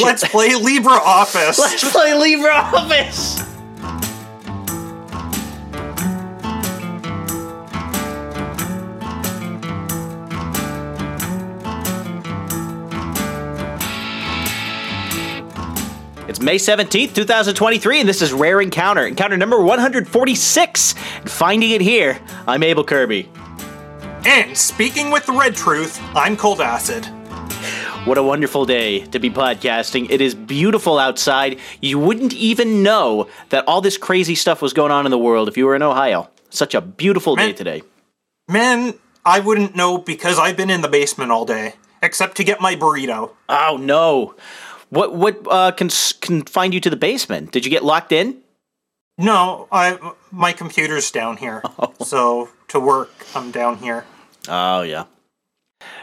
Let's play LibreOffice. Let's play LibreOffice. It's May 17th, 2023, and this is Rare Encounter. Encounter number 146. And Finding it here, I'm Abel Kirby. And speaking with the Red Truth, I'm Cold Acid. What a wonderful day to be podcasting. It is beautiful outside. You wouldn't even know that all this crazy stuff was going on in the world if you were in Ohio. Such a beautiful day today. Man, I wouldn't know because I've been in the basement all day, except to get my burrito. Oh no. What what uh, can confined you to the basement? Did you get locked in? No, I my computer's down here. So to work, I'm down here. Oh yeah.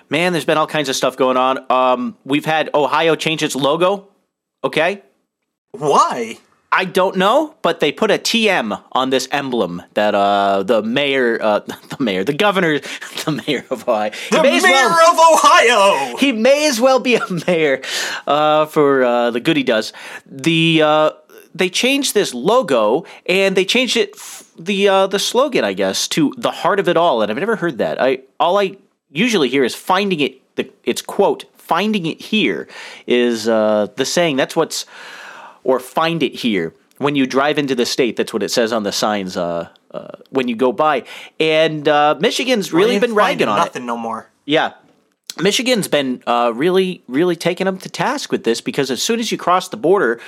Man, there's been all kinds of stuff going on. Um, we've had Ohio change its logo. Okay. Why? I don't know, but they put a TM on this emblem that uh, the mayor, uh, the mayor, the governor, the mayor of Ohio. he The may mayor well- of Ohio. he may as well be a mayor uh, for uh, the good he does. The uh, they changed this logo and they changed it f- the uh, the slogan, I guess, to the heart of it all. And I've never heard that. I all I usually hear is finding it. The it's quote finding it here is uh, the saying. That's what's or find it here. When you drive into the state, that's what it says on the signs uh, uh, when you go by. And uh, Michigan's really been ragging on it. nothing no more. Yeah. Michigan's been uh, really, really taking them to task with this because as soon as you cross the border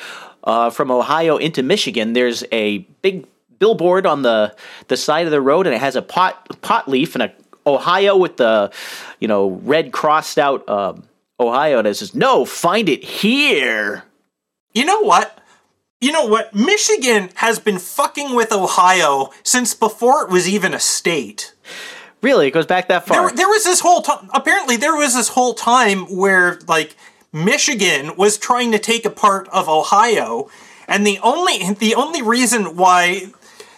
uh, from Ohio into Michigan, there's a big billboard on the the side of the road, and it has a pot pot leaf and a Ohio with the you know red crossed out um, Ohio, and it says no, find it here. You know what? You know what? Michigan has been fucking with Ohio since before it was even a state. Really, it goes back that far. There, there was this whole time. Apparently, there was this whole time where like Michigan was trying to take a part of Ohio, and the only the only reason why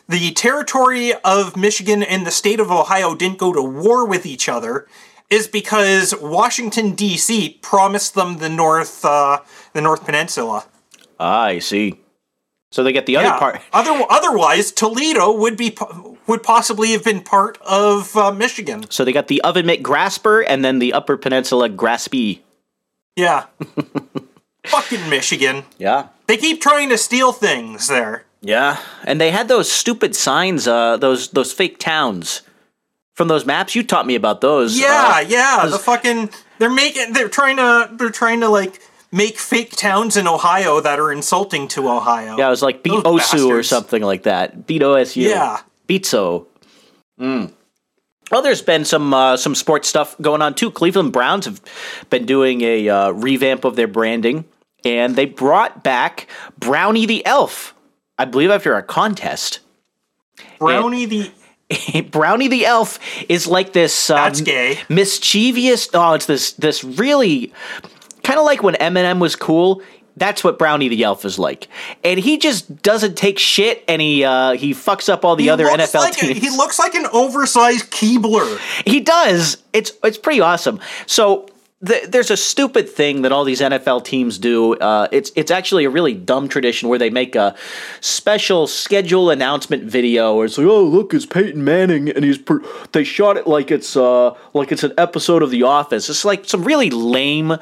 the territory of Michigan and the state of Ohio didn't go to war with each other is because Washington D.C. promised them the North uh, the North Peninsula. Ah, I see. So they get the other Yeah. part. Other, otherwise, Toledo would be would possibly have been part of uh, Michigan. So they got the oven mitt grasper and then the Upper Peninsula graspy. Yeah. Fucking Michigan. Yeah. They keep trying to steal things there. Yeah, and they had those stupid signs, uh, those those fake towns from those maps. You taught me about those. Yeah, Uh, yeah. The fucking they're making they're trying to they're trying to like make fake towns in Ohio that are insulting to Ohio. yeah, it was like beat Those Osu or something like that. Beat OSU. Yeah. beat So. Mm. Well, there's been some uh, some sports stuff going on too. Cleveland Browns have been doing a uh, revamp of their branding, and they brought back Brownie the Elf. I believe after a contest. Brownie the Brownie the Elf is like this. Um, That's gay. Mischievous. Oh, it's this this really kind of like when Eminem was cool. That's what Brownie the Elf is like, and he just doesn't take shit, and he uh, he fucks up all the he other NFL like a- teams. he looks like an oversized Keebler. He does. It's it's pretty awesome. So th- there's a stupid thing that all these NFL teams do. Uh, it's it's actually a really dumb tradition where they make a special schedule announcement video where it's like, oh look, it's Peyton Manning, and he's per-. they shot it like it's uh like it's an episode of The Office. It's like some really lame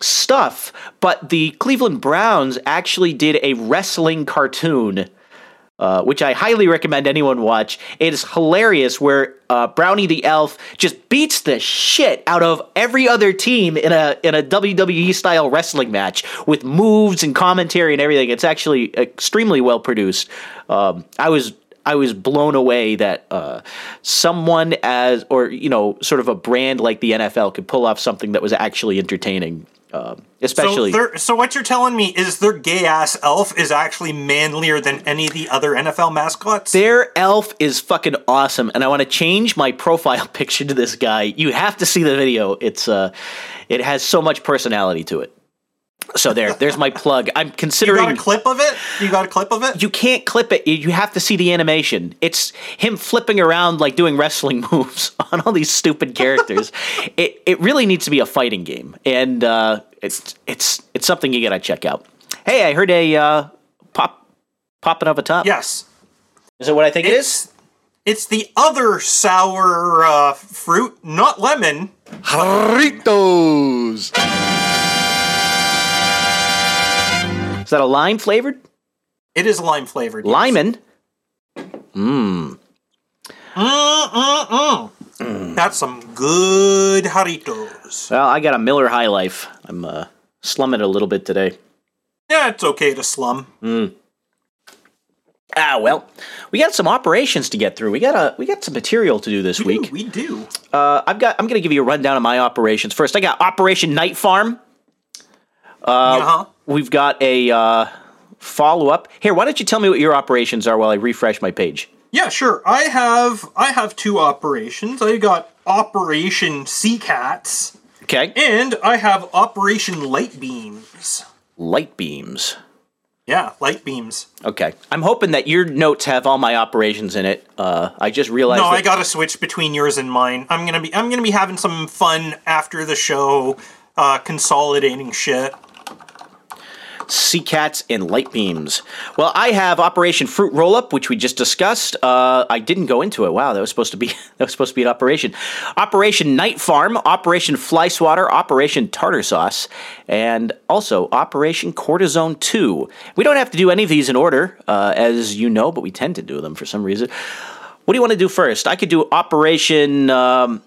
stuff. But the Cleveland Browns actually did a wrestling cartoon uh, which I highly recommend anyone watch. It is hilarious where uh, Brownie the Elf just beats the shit out of every other team in a in a WWE style wrestling match with moves and commentary and everything. It's actually extremely well produced. Um, I was I was blown away that uh, someone as or you know sort of a brand like the NFL could pull off something that was actually entertaining. Um, especially So, so what you're telling me is their gay ass elf is actually manlier than any of the other NFL mascots? Their elf is fucking awesome, and I want to change my profile picture to this guy. You have to see the video. It's uh, it has so much personality to it. So there, there's my plug. I'm considering. you considering got a clip of it? You got a clip of it? you can't clip it. You have to see the animation. It's him flipping around like doing wrestling moves on all these stupid characters. it it really needs to be a fighting game, and uh, it's it's it's something you gotta check out. Hey, I heard a uh, pop popping up a top. Yes. Is it what I think it is? It's it's the other sour uh, fruit, not lemon. Jarritos. Is that a lime flavored? It is lime flavored. yes. Lyman. That's some good Jarritos. Well, I got a Miller High Life. I'm uh, slumming a little bit today. Yeah, it's okay to slum. Ah, well, we got some operations to get through. We got a we got some material to do this We week. do, we do. Uh, I've got. I'm going to give you a rundown of my operations first. I got Operation Night Farm. uh-huh. We've got a uh, follow up here. Why don't you tell me what your operations are while I refresh my page? Yeah, sure. I have I have two operations. I got Operation Sea Cats Okay, and I have Operation Light Beams. light beams. Yeah, light beams. Okay, I'm hoping that your notes have all my operations in it. Uh, I just realized. No, I got to switch between yours and mine. I'm gonna be I'm gonna be having some fun after the show, uh, consolidating shit. Sea Cats and Light Beams. Well, I have Operation Fruit Roll Up, which we just discussed. Uh, I didn't go into it. Wow, that was supposed to be that was supposed to be an operation. Operation Night Farm, Operation Fly Swatter, Operation Tartar Sauce, and also Operation Cortisone Two. We don't have to do any of these in order, uh, as you know, but we tend to do them for some reason. What do you want to do first? I could do Operation um,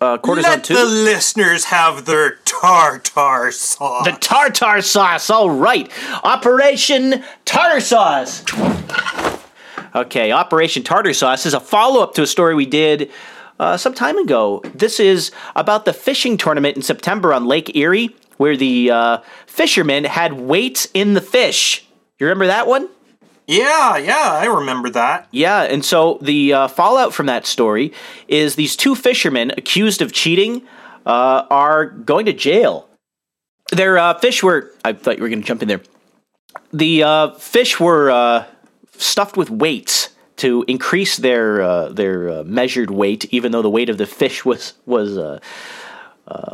uh, Cortisone Let Two. the listeners have their tartar sauce. The tartar sauce. All right. Operation Tartar Sauce. Okay, Operation Tartar Sauce is a follow up to a story we did uh, some time ago. This is about the fishing tournament in September on Lake Erie, where the uh, fishermen had weights in the fish. You remember that one? Yeah, yeah, I remember that. Yeah, and so the uh, fallout from that story is these two fishermen accused of cheating uh, are going to jail. Their uh, fish were. I thought you were going to jump in there. The uh, fish were uh, stuffed with weights to increase their uh, their measured weight, even though the weight of the fish was was. Uh,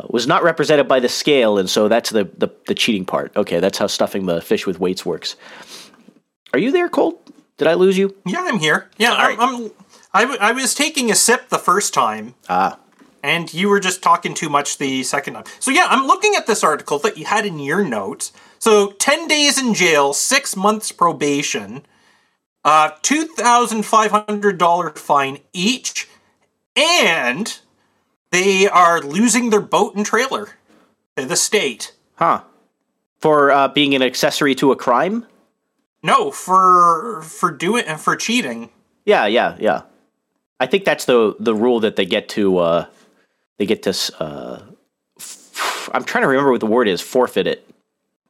was not represented by the scale, and so that's the, the the cheating part. Okay, that's how stuffing the fish with weights works. Are you there, Cold? Did I lose you? Yeah, I'm here. Yeah, I'm, I'm I, w- I was taking a sip the first time. Ah. And you were just talking too much the second time. So yeah, I'm looking at this article that you had in your notes. So 10 days in jail, 6 months probation, uh $2,500 fine each, and they are losing their boat and trailer to the state. Huh. For uh, being an accessory to a crime? No, for for doing and for cheating. Yeah, yeah, yeah. I think that's the the rule that they get to uh, they get to. Uh, f- I'm trying to remember what the word is. Forfeit it.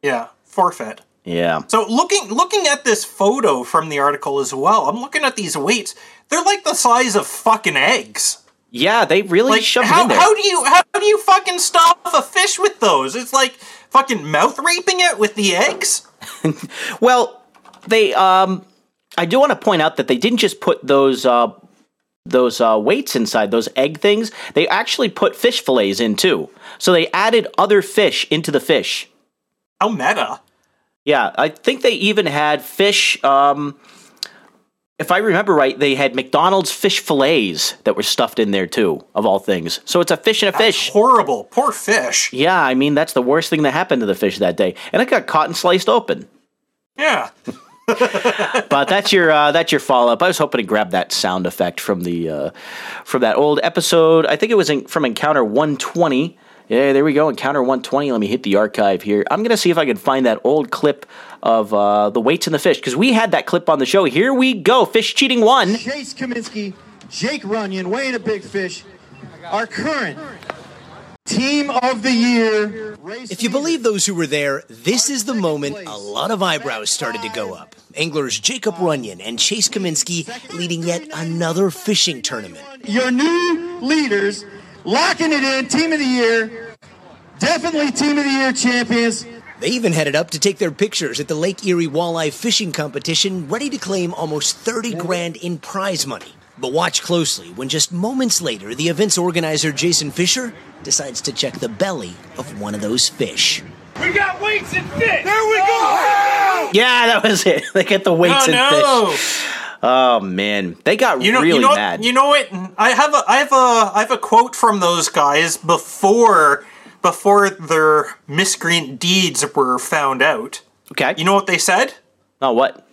Yeah, forfeit. Yeah. So looking looking at this photo from the article as well, I'm looking at these weights. They're like the size of fucking eggs. Yeah, they really Like shoved how, in there. how do you how do you fucking stuff a fish with those? It's like fucking mouth raping it with the eggs. Well, they um I do want to point out that they didn't just put those uh those uh, weights inside those egg things. They actually put fish fillets in too. So they added other fish into the fish. How meta. Yeah, I think they even had fish um if I remember right, they had McDonald's fish fillets that were stuffed in there too, of all things. So it's a fish and a fish. Horrible. Poor fish. Yeah, I mean that's the worst thing that happened to the fish that day. And it got caught and sliced open. Yeah. but that's your uh, that's your follow up. I was hoping to grab that sound effect from the uh, from that old episode. I think it was in, from Encounter 120. Yeah, there we go. Encounter 120. Let me hit the archive here. I'm gonna see if I can find that old clip of uh, the weights in the fish because we had that clip on the show. Here we go. Fish cheating one. Chase Cominsky, Jake Runyan, weighing a big fish, our current team of the year. If you believe those who were there, this is the moment a lot of eyebrows started to go up. Anglers Jacob Runyan and Chase Cominsky leading yet another fishing tournament. your new leaders, locking it in, team of the year, definitely team of the year champions. They even headed up to take their pictures at the Lake Erie Walleye Fishing Competition, ready to claim almost 30 grand in prize money. But watch closely when just moments later, the event's organizer, Jason Fischer, decides to check the belly of one of those fish. We got weights and fish. There we go. Oh! Yeah, that was it. They get the weights Oh and no! fish. Oh man, they got You know, really you know, mad. what, you know what? I have a, I have a, I have a quote from those guys before, before their miscreant deeds were found out. okay. You know what they said? oh what?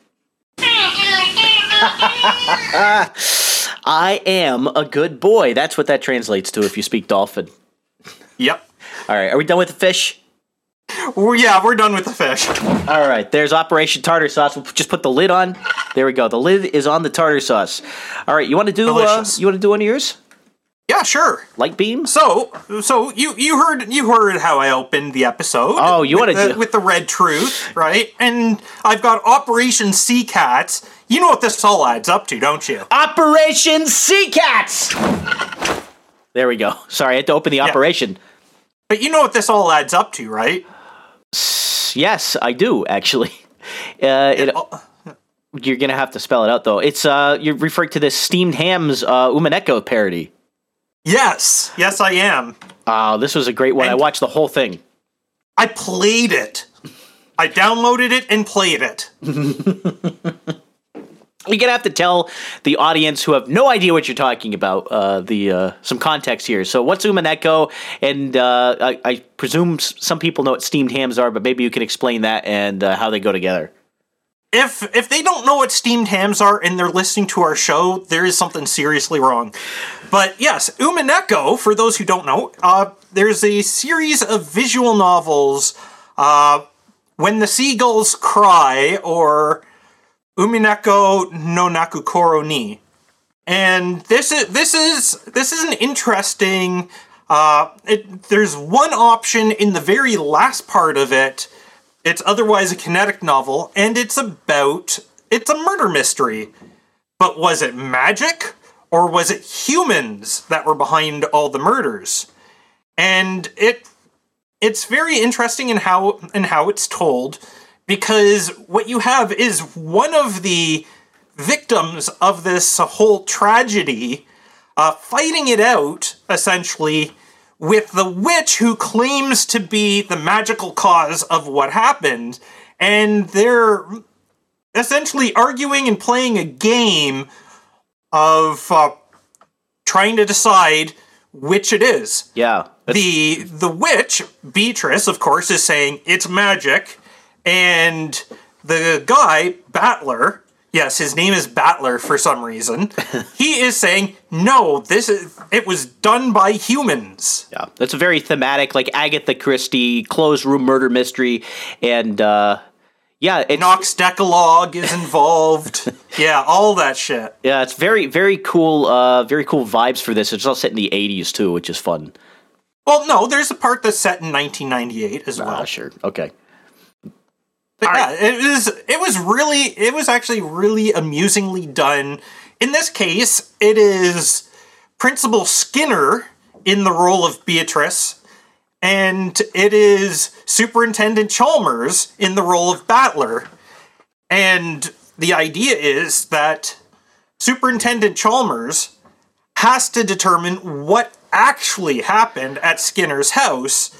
I am a good boy. That's what that translates to if you speak dolphin. Yep. All right, are we done with the fish? Well, yeah, we're done with the fish. All right, there's Operation Tartar Sauce. We'll just put the lid on. There we go. The lid is on the tartar sauce. All right, you want to do? Uh, Delicious. you want to do one of yours? Yeah, sure. Light beams? So, so you you heard you heard how I opened the episode. Oh, you with wanna do- with the red truth, right? And I've got Operation Sea Cats. You know what this all adds up to, don't you? Operation Sea Cats. There we go. Sorry, I had to open the operation. But you know what this all adds up to, right? Yes, I do actually. Uh, it, Oh, you're gonna have to spell it out though. It's uh, you're referring to this steamed hams uh, Umineko parody. Yes, yes, I am. Oh, this was a great one. I watched the whole thing. I played it. I downloaded it and played it. You're gonna have to tell the audience who have no idea what you're talking about uh, the uh, some context here. So, what's Umineko? And uh, I, I presume some people know what steamed hams are, but maybe you can explain that and uh, how they go together. If if they don't know what steamed hams are and they're listening to our show, there is something seriously wrong. But yes, Umineko, for those who don't know, uh, there's a series of visual novels, uh, When the Seagulls Cry, or Umineko no Naku Koro ni. And this is this is this is an interesting uh, it, there's one option in the very last part of it it's otherwise a kinetic novel, and it's about it's a murder mystery. But was it magic or was it humans that were behind all the murders? And it it's very interesting in how in how it's told because what you have is one of the victims of this whole tragedy uh, fighting it out essentially with the witch who claims to be the magical cause of what happened. And they're essentially arguing and playing a game of uh, trying to decide which it is. Yeah, that's- the the witch Beatrice, of course, is saying it's magic, and the guy Battler, yes, his name is Battler for some reason. he is saying no, this is it was done by humans. yeah, that's a very thematic, like Agatha Christie closed room murder mystery, and uh, yeah, it's Knox Decalogue is involved. yeah, all that shit. yeah, it's very very cool, uh, very cool vibes for this. It's all set in the '80s too, which is fun. Well, no, there's a part that's set in 1998 as well. Ah, sure, okay. But yeah, it was it was really it was actually really amusingly done. In this case, it is Principal Skinner in the role of Beatrice, and it is Superintendent Chalmers in the role of Battler. And the idea is that Superintendent Chalmers has to determine what actually happened at Skinner's house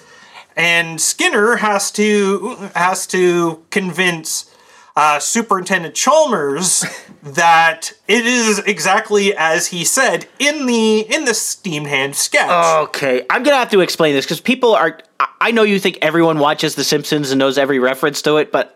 and Skinner has to has to convince uh, Superintendent Chalmers that it is exactly as he said in the in the steamed hand sketch. Okay, I'm gonna have to explain this because people are. I- know you think everyone watches The Simpsons and knows every reference to it, but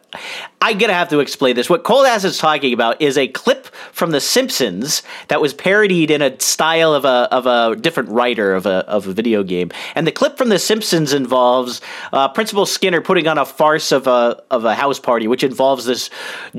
I'm gonna have to explain this. What Cold Ass is talking about is a clip from The Simpsons that was parodied in a style of a of a different writer of a of a video game, and the clip from The Simpsons involves uh, Principal Skinner putting on a farce of a of a house party, which involves this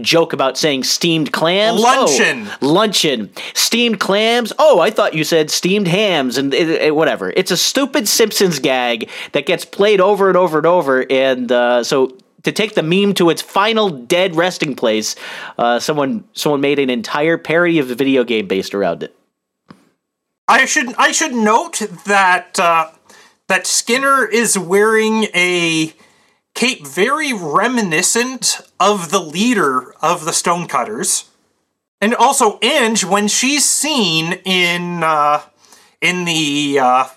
joke about saying steamed clams. Oh, Luncheon. luncheon, steamed clams. Oh, I thought you said steamed hams and it, it- whatever. It's a stupid Simpsons gag that gets played over and over and over. And uh, so to take the meme to its final dead resting place, uh, someone someone made an entire parody of the video game based around it. I should I should note that uh, that Skinner is wearing a cape very reminiscent of the leader of the Stonecutters. And also, Ange, when she's seen in uh, in the uh,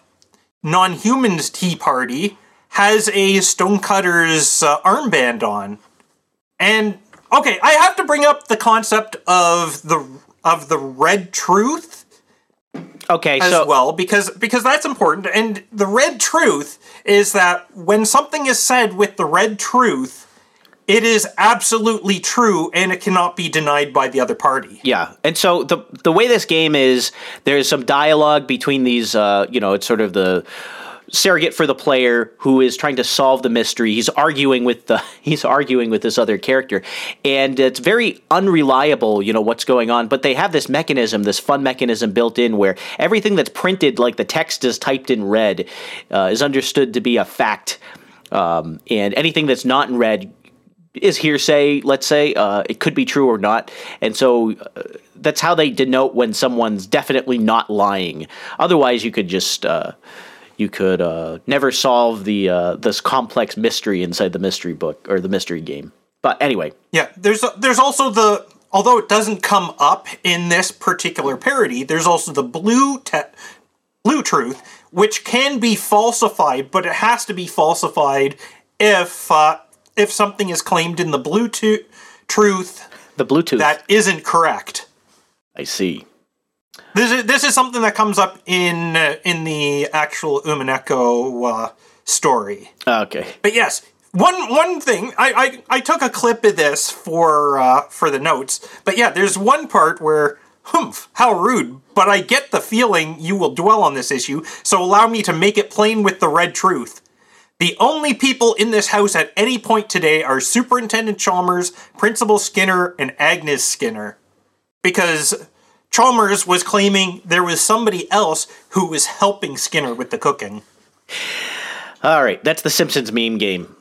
non-humans tea party, has a Stonecutter's uh, armband on. And okay, I have to bring up the concept of the of the red truth Okay, as so well because because that's important. And the red truth is that when something is said with the red truth, it is absolutely true and it cannot be denied by the other party. Yeah, and so the the way this game is, there's some dialogue between these. Uh, you know, it's sort of the surrogate for the player who is trying to solve the mystery. He's arguing with the he's arguing with this other character, and it's very unreliable. You know what's going on, but they have this mechanism, this fun mechanism built in where everything that's printed, like the text is typed in red, uh, is understood to be a fact. Um, and anything that's not in red is hearsay, let's say. Uh, it could be true or not. And so uh, that's how they denote when someone's definitely not lying. Otherwise, you could just. Uh, you could uh, never solve the uh, this complex mystery inside the mystery book or the mystery game. But anyway, Yeah, there's there's also the although it doesn't come up in this particular parody, there's also the blue te- blue truth, which can be falsified, but it has to be falsified if uh, if something is claimed in the blue tu- truth the Bluetooth. that isn't correct. I see. This is this is something that comes up in uh, in the actual Umineko uh, story. Okay. But yes, one one thing I, I I took a clip of this for uh, for the notes. But yeah, there's one part where humph, how rude. But I get the feeling you will dwell on this issue, so allow me to make it plain with the red truth. The only people in this house at any point today are Superintendent Chalmers, Principal Skinner, and Agnes Skinner. Because Chalmers was claiming there was somebody else who was helping Skinner with the cooking. All right, that's the Simpsons meme game.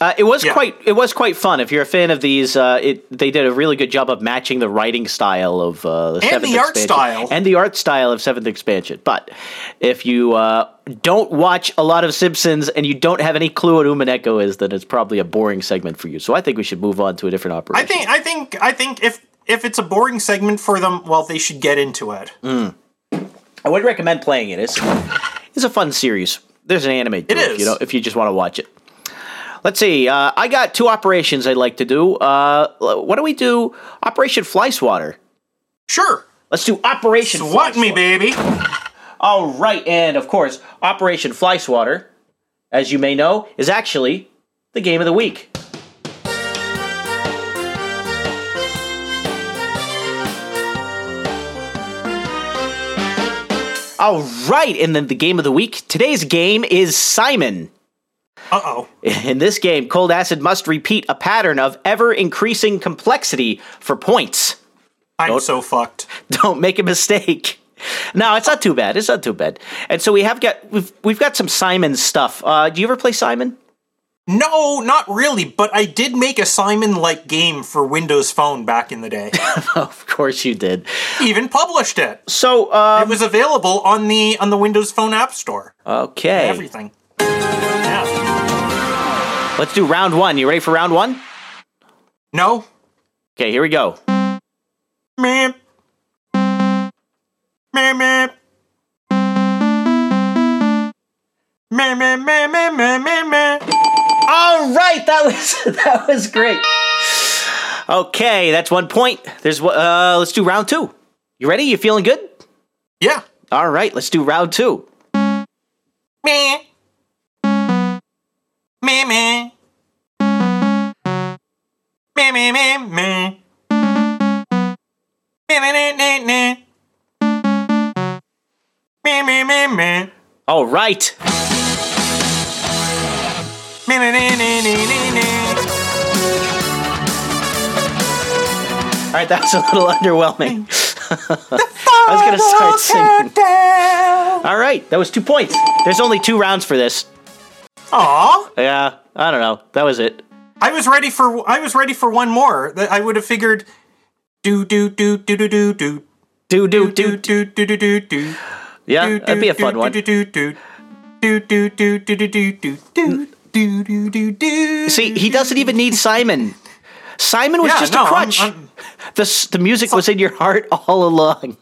Uh, it was Yeah. quite it was quite fun. If you're a fan of these, uh, it they did a really good job of matching the writing style of uh, the seventh the art expansion style. and the art style of seventh expansion. But if you uh, don't watch a lot of Simpsons and you don't have any clue what Umineko is, then it's probably a boring segment for you. So I think we should move on to a different operation. I think I think I think if if it's a boring segment for them, well, they should get into it. I would recommend playing it. It's it's a fun series. There's an anime to It it, is. you know, if you just want to watch it. Let's see. Uh, I got two operations I'd like to do. Uh, why don't we do Operation Fly Swatter? Sure, Let's do Operation swat Fly me, Swatter. baby. All right, and of course, Operation Fly Swatter, as you may know, is actually the game of the week. All right, and then the game of the week. Today's game is Simon. Uh oh. In this game, Cold Acid must repeat a pattern of ever increasing complexity for points. I'm so fucked. Don't make a mistake. No, it's not too bad. It's not too bad. And so we have got we've we've got some Simon stuff. Uh, do you ever play Simon? No, not really, but I did make a Simon like game for Windows Phone back in the day. of course you did. Even published it. So um, It was available on the on the Windows Phone App Store. okay, Everything. Yeah. let's do round one. You ready for round one? No. Okay, here we go. Meep. Meep meep. Meep meep meep meep meep meep meep. All right, that was that was great. Okay, that's one point. There's uh, let's do round two. You ready? You feeling good? Yeah. All right, let's do round two. Meh. Meh meh. Meh meh meh meh. Meh meh meh meh meh. Meh meh meh meh. All right. All right, that was a little underwhelming. I was gonna start singing. All right, that was two points. There's only two rounds for this. Aw. Yeah, I don't know. That was it. I was ready for I was ready for one more. That I would have figured do do do do do do do Do do do do. do do do do do Yeah, that'd be a fun one. Do do do do do do do do do do do do do. See, he doesn't even need Simon. Simon was Yeah, just no, a I'm- crutch. I'm- The s- the music was in your heart all along.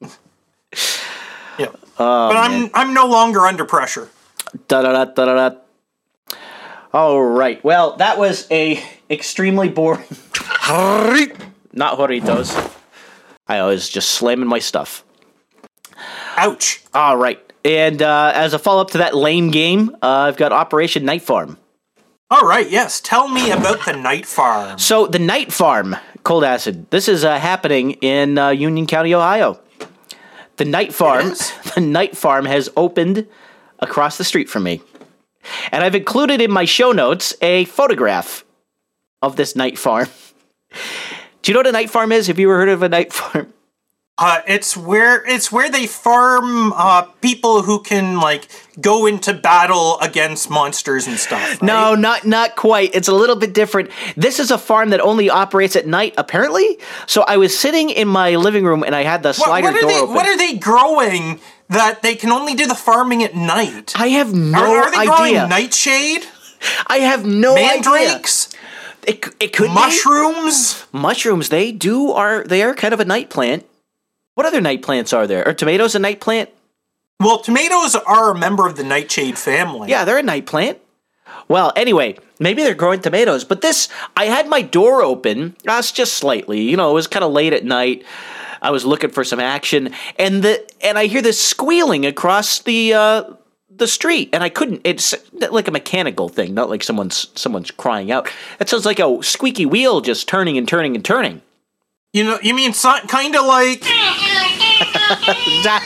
Yeah. Oh, but I'm I'm no longer under pressure. Da da da da da. da. All right. Well, that was a extremely boring. Not Horitos. I was just slamming my stuff. Ouch. All right. And uh, as a follow up to that lame game, uh, I've got Operation Night Farm. All right, yes. Tell me about the night farm. So the Night Farm, Cold Acid. This is uh, happening in uh, Union County, Ohio. The Night Farm, the Night Farm has opened across the street from me, and I've included in my show notes a photograph of this Night Farm. Do you know what a Night Farm is? Have you ever heard of a Night Farm? Uh, it's where it's where they farm uh, people who can like go into battle against monsters and stuff. right? No, not not quite. It's a little bit different. This is a farm that only operates at night, apparently. So I was sitting in my living room and I had the slider what are door they? open. What are they growing that they can only do the farming at night? I have no are, are they idea. growing nightshade, I have no idea. mandrakes, It, it could mushrooms? be mushrooms. They do are they are kind of a night plant. What other night plants are there? Are tomatoes a night plant? Well, tomatoes are a member of the nightshade family. Yeah, they're a night plant. Well, anyway, maybe they're growing tomatoes, but this I had my door open, that's just slightly. You know, it was kind of late at night. I was looking for some action, and the and I hear this squealing across the uh, the street, and I couldn't. It's like a mechanical thing, not like someone's someone's crying out. It sounds like a squeaky wheel just turning and turning and turning. You know, you mean so, kind of like not,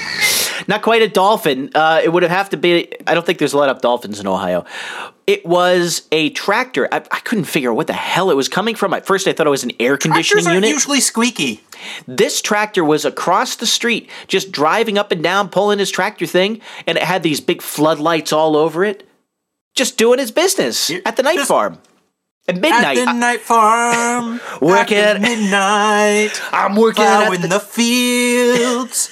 not quite a dolphin. Uh, it would have to be. I don't think there's a lot of dolphins in Ohio. It was a tractor. I, I couldn't figure out what the hell it was coming from. At first, I thought it was an air conditioning tractors unit. usually squeaky. this tractor was across the street, just driving up and down, pulling his tractor thing, and it had these big floodlights all over it, just doing his business at the night just- farm. At midnight, At the night farm, Working. at midnight, I'm working at plowing the- the fields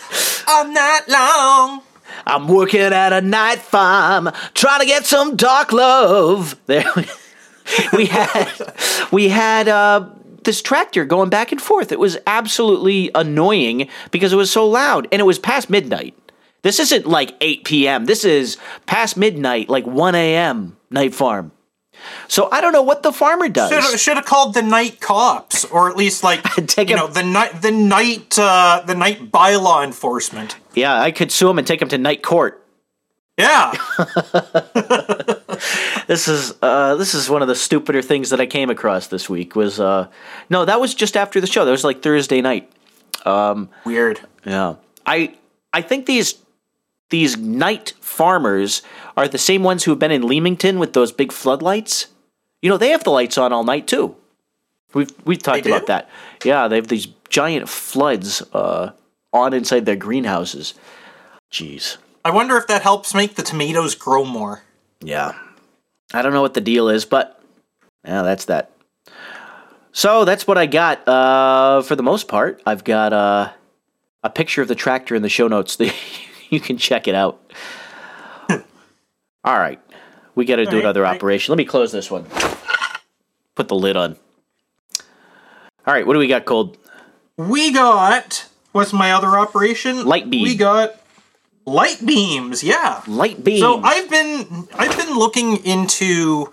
all night long. I'm working at a night farm, trying to get some dark love. There, we, we had we had uh, this tractor going back and forth. It was absolutely annoying because it was so loud, and it was past midnight. This isn't like 8 p.m. This is past midnight, like 1 a.m. Night farm. So I don't know what the farmer does. Should should have called the night cops, or at least like Take you him- know the night the night uh, the night bylaw enforcement. yeah, I could sue him and take him to night court. Yeah, This is uh, this is one of the stupider things that I came across this week. Was uh, no, that was just after the show. That was like Thursday night. Um, weird. Yeah, I I think these these night farmers are the same ones who have been in Leamington with those big floodlights. You know, they have the lights on all night too. We've we've talked about that. Yeah, they have these giant floods uh, on inside their greenhouses. Jeez. I wonder if that helps make the tomatoes grow more. Yeah. I don't know what the deal is, but yeah, that's that. So that's what I got. Uh, for the most part, I've got uh, a picture of the tractor in the show notes. That you can check it out. All right, we got to do right, another right. operation. Let me close this one. Put the lid on. All right, what do we got, Cold? We got what's my other operation? Light beam. We got light beams. Yeah. Light beam. So I've been I've been looking into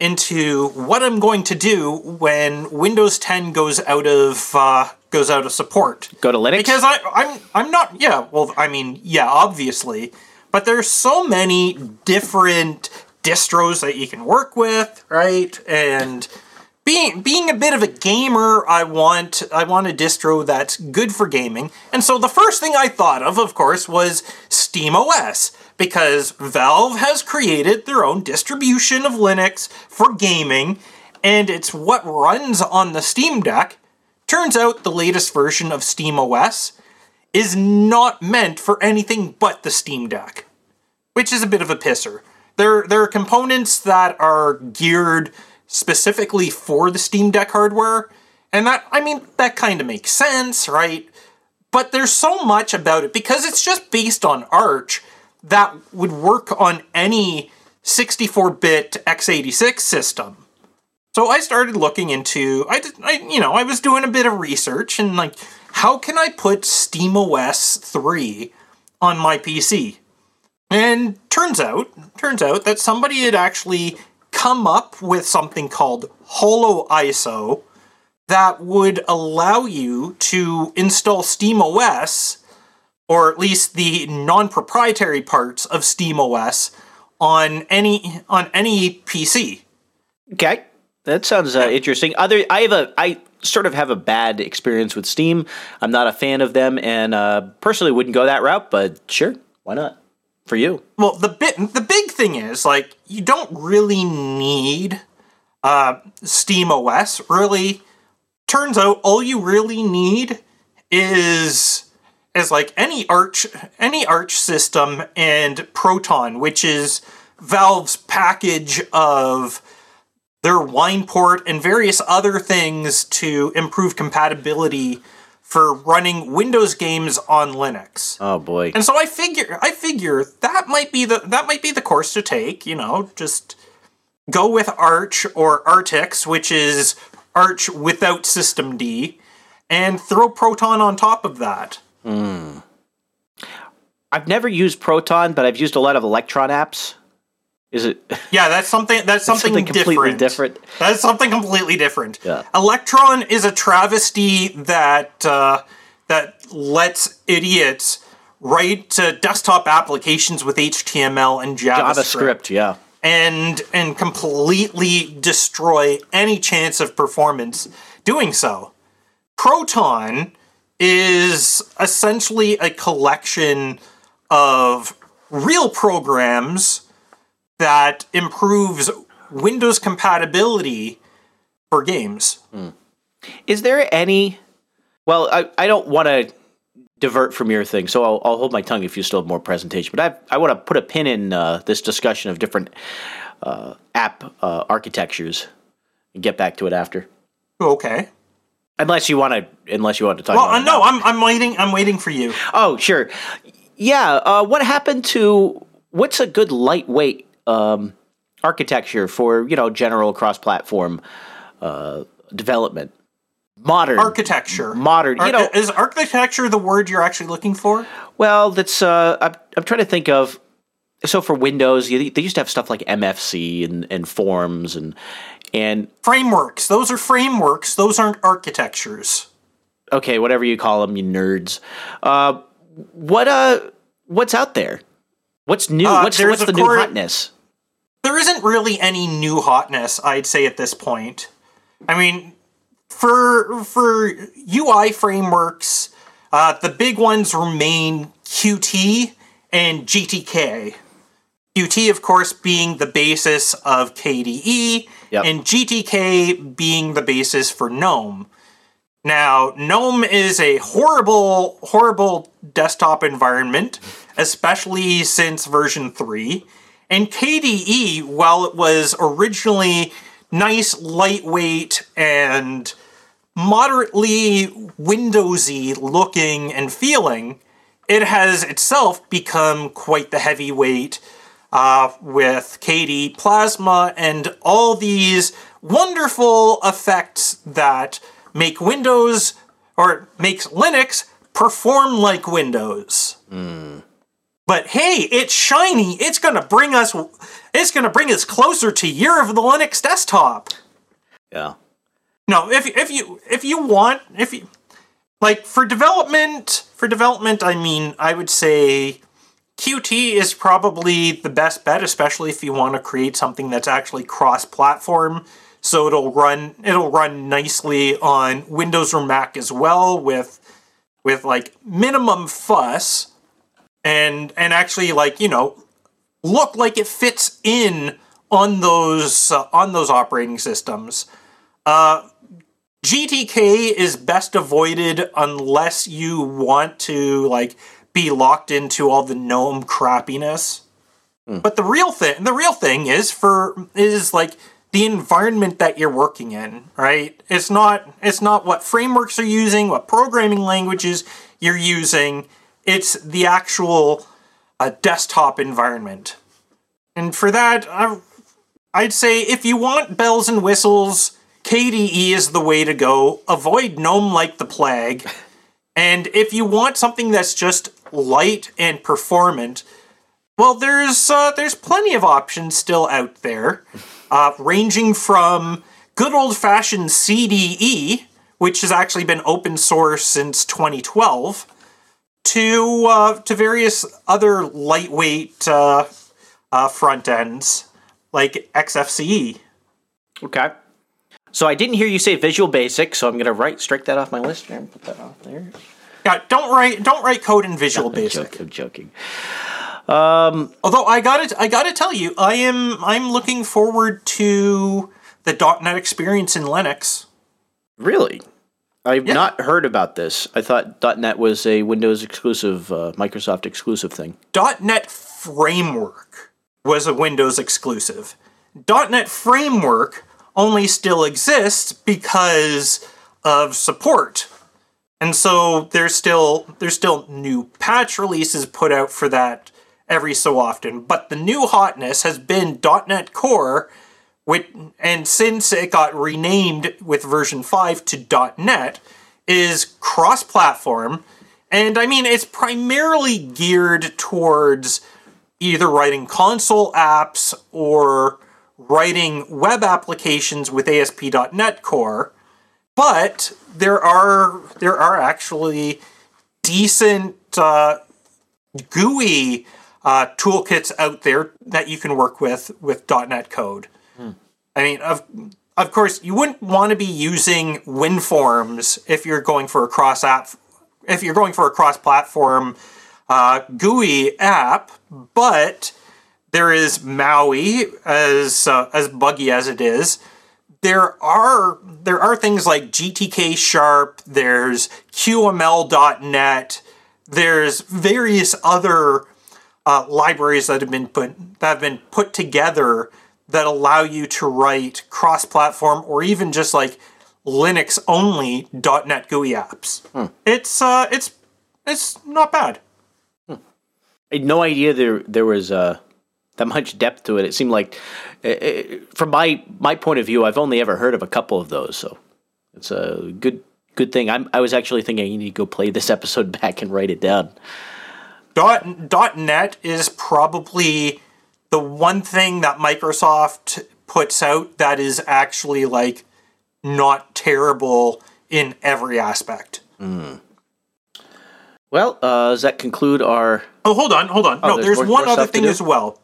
into what I'm going to do when Windows 10 goes out of uh, goes out of support. go to Linux Because I I'm I'm not yeah, well I mean, yeah, obviously, but there's so many different distros that you can work with, right? And being being a bit of a gamer, I want I want a distro that's good for gaming. And so the first thing I thought of, of course, was SteamOS because Valve has created their own distribution of Linux for gaming and it's what runs on the Steam Deck. Turns out the latest version of SteamOS is not meant for anything but the Steam Deck, which is a bit of a pisser. There, there are components that are geared specifically for the Steam Deck hardware, and that, I mean, that kind of makes sense, right? But there's so much about it because it's just based on Arch that would work on any 64 bit x86 system. So I started looking into I did I you know I was doing a bit of research and like how can I put SteamOS 3 on my PC? And turns out turns out that somebody had actually come up with something called HoloISO that would allow you to install SteamOS or at least the non-proprietary parts of SteamOS on any on any PC. Okay, that sounds uh, interesting. Other, I have a, I sort of have a bad experience with Steam. I'm not a fan of them, and uh, personally wouldn't go that route. But sure, why not? For you, Well, the bit the big thing is like you don't really need uh, SteamOS. Really, turns out all you really need is is like any Arch any Arch system and Proton, which is Valve's package of their wine port, and various other things to improve compatibility for running Windows games on Linux. oh boy, And so I figure I figure that might be the that might be the course to take, you know, just go with Arch or Artix, which is Arch without systemd, and throw Proton on top of that. Hmm. I've never used Proton, but I've used a lot of Electron apps. Is it? Yeah, that's something that's something, something completely different. different. That's something completely different. Yeah. Electron is a travesty that uh, that lets idiots write uh, desktop applications with HTML and JavaScript, yeah. and and completely destroy any chance of performance doing so. Proton is essentially a collection of real programs that improves Windows compatibility for games. Is there any? Well, I, I don't want to divert from your thing, so I'll, I'll hold my tongue if you still have more presentation. But I I want to put a pin in uh, this discussion of different uh, app uh, architectures and get back to it after. Okay. Unless you want to, unless you want to talk. Well, uh, no. I'm I'm waiting. I'm waiting for you. Oh, sure. Yeah. Uh, what happened to what's a good lightweight um, architecture for you know general cross-platform uh, development? Modern Architecture. Modern, you know- is architecture the word you're actually looking for? Well, that's uh, I'm, I'm trying to think of. So for Windows, you, they used to have stuff like MFC and, and forms and and Frameworks. Those are frameworks. Those aren't architectures. okay, whatever you call them, you nerds. Uh, what uh, what's out there? What's new? Uh, what's what's the new hotness? There isn't really any new hotness i'd say at this point i mean for for ui frameworks uh, the big ones remain qt and gtk qt of course being the basis of kde Yep. and gtk being the basis for gnome now, GNOME is a horrible, horrible desktop environment, especially since version 3. And KDE, while it was originally nice, lightweight, and moderately Windowsy looking and feeling, it has itself become quite the heavyweight uh, with KDE Plasma and all these wonderful effects that make Windows or makes Linux perform like Windows. But hey, it's shiny. It's gonna bring us. It's gonna bring us closer to Year of the Linux desktop. Yeah. No, if if you if you want if you like for development for development, I mean, I would say Qt is probably the best bet, especially if you want to create something that's actually cross-platform. So it'll run it'll run nicely on Windows or Mac as well with with like minimum fuss and and actually like you know look like it fits in on those uh, on those operating systems. GTK is best avoided unless you want to like be locked into all the gnome crappiness. But the real thing, the real thing is for is like the environment that you're working in, right? It's not it's not what frameworks are using, what programming languages you're using. It's the actual uh, desktop environment. And for that, I, I'd say if you want bells and whistles, KDE is the way to go. Avoid GNOME like the plague. And if you want something that's just light and performant, well, there's uh, there's plenty of options still out there, uh, ranging from good old fashioned CDE, which has actually been open source since 2012, to uh, to various other lightweight uh, uh, front ends like XFCE. Okay. So I didn't hear you say Visual Basic, so I'm going to write strike that off my list here and put that off there. Yeah, don't write don't write code in Visual I'm Basic. I'm joking. Um, Although I got to I got to tell you, I am I'm looking forward to the .NET experience in Linux. Really? I've not heard about this. I thought .NET was a Windows exclusive, uh, Microsoft exclusive thing. .NET Framework was a Windows exclusive. .NET Framework only still exists because of support. And so there's still there's still new patch releases put out for that every so often. But the new hotness has been .NET Core with, and since it got renamed with version 5 to .NET is cross-platform and I mean it's primarily geared towards either writing console apps or writing web applications with ASP.NET Core, but there are there are actually decent uh, GUI uh, toolkits out there that you can work with with .NET code. I mean, of of course, you wouldn't want to be using WinForms if you're going for a cross app, if you're going for a cross platform uh, GUI app, but there is Maui as uh, as buggy as it is. There are there are things like GTK Sharp. There's QML.net. There's various other uh, libraries that have been put that have been put together that allow you to write cross-platform or even just like Linux only .NET GUI apps. It's uh, it's it's not bad. I had no idea there there was uh, that much depth to it. It seemed like, uh, uh, from my my point of view, I've only ever heard of a couple of those. So it's a good good thing. I'm I was actually thinking I need to go play this episode back and write it down. Dot, dot .NET is probably the one thing that Microsoft puts out that is actually like not terrible in every aspect. Well, uh, does that conclude our? Oh, hold on, hold on. no, there's there's, more- one more other thing as well.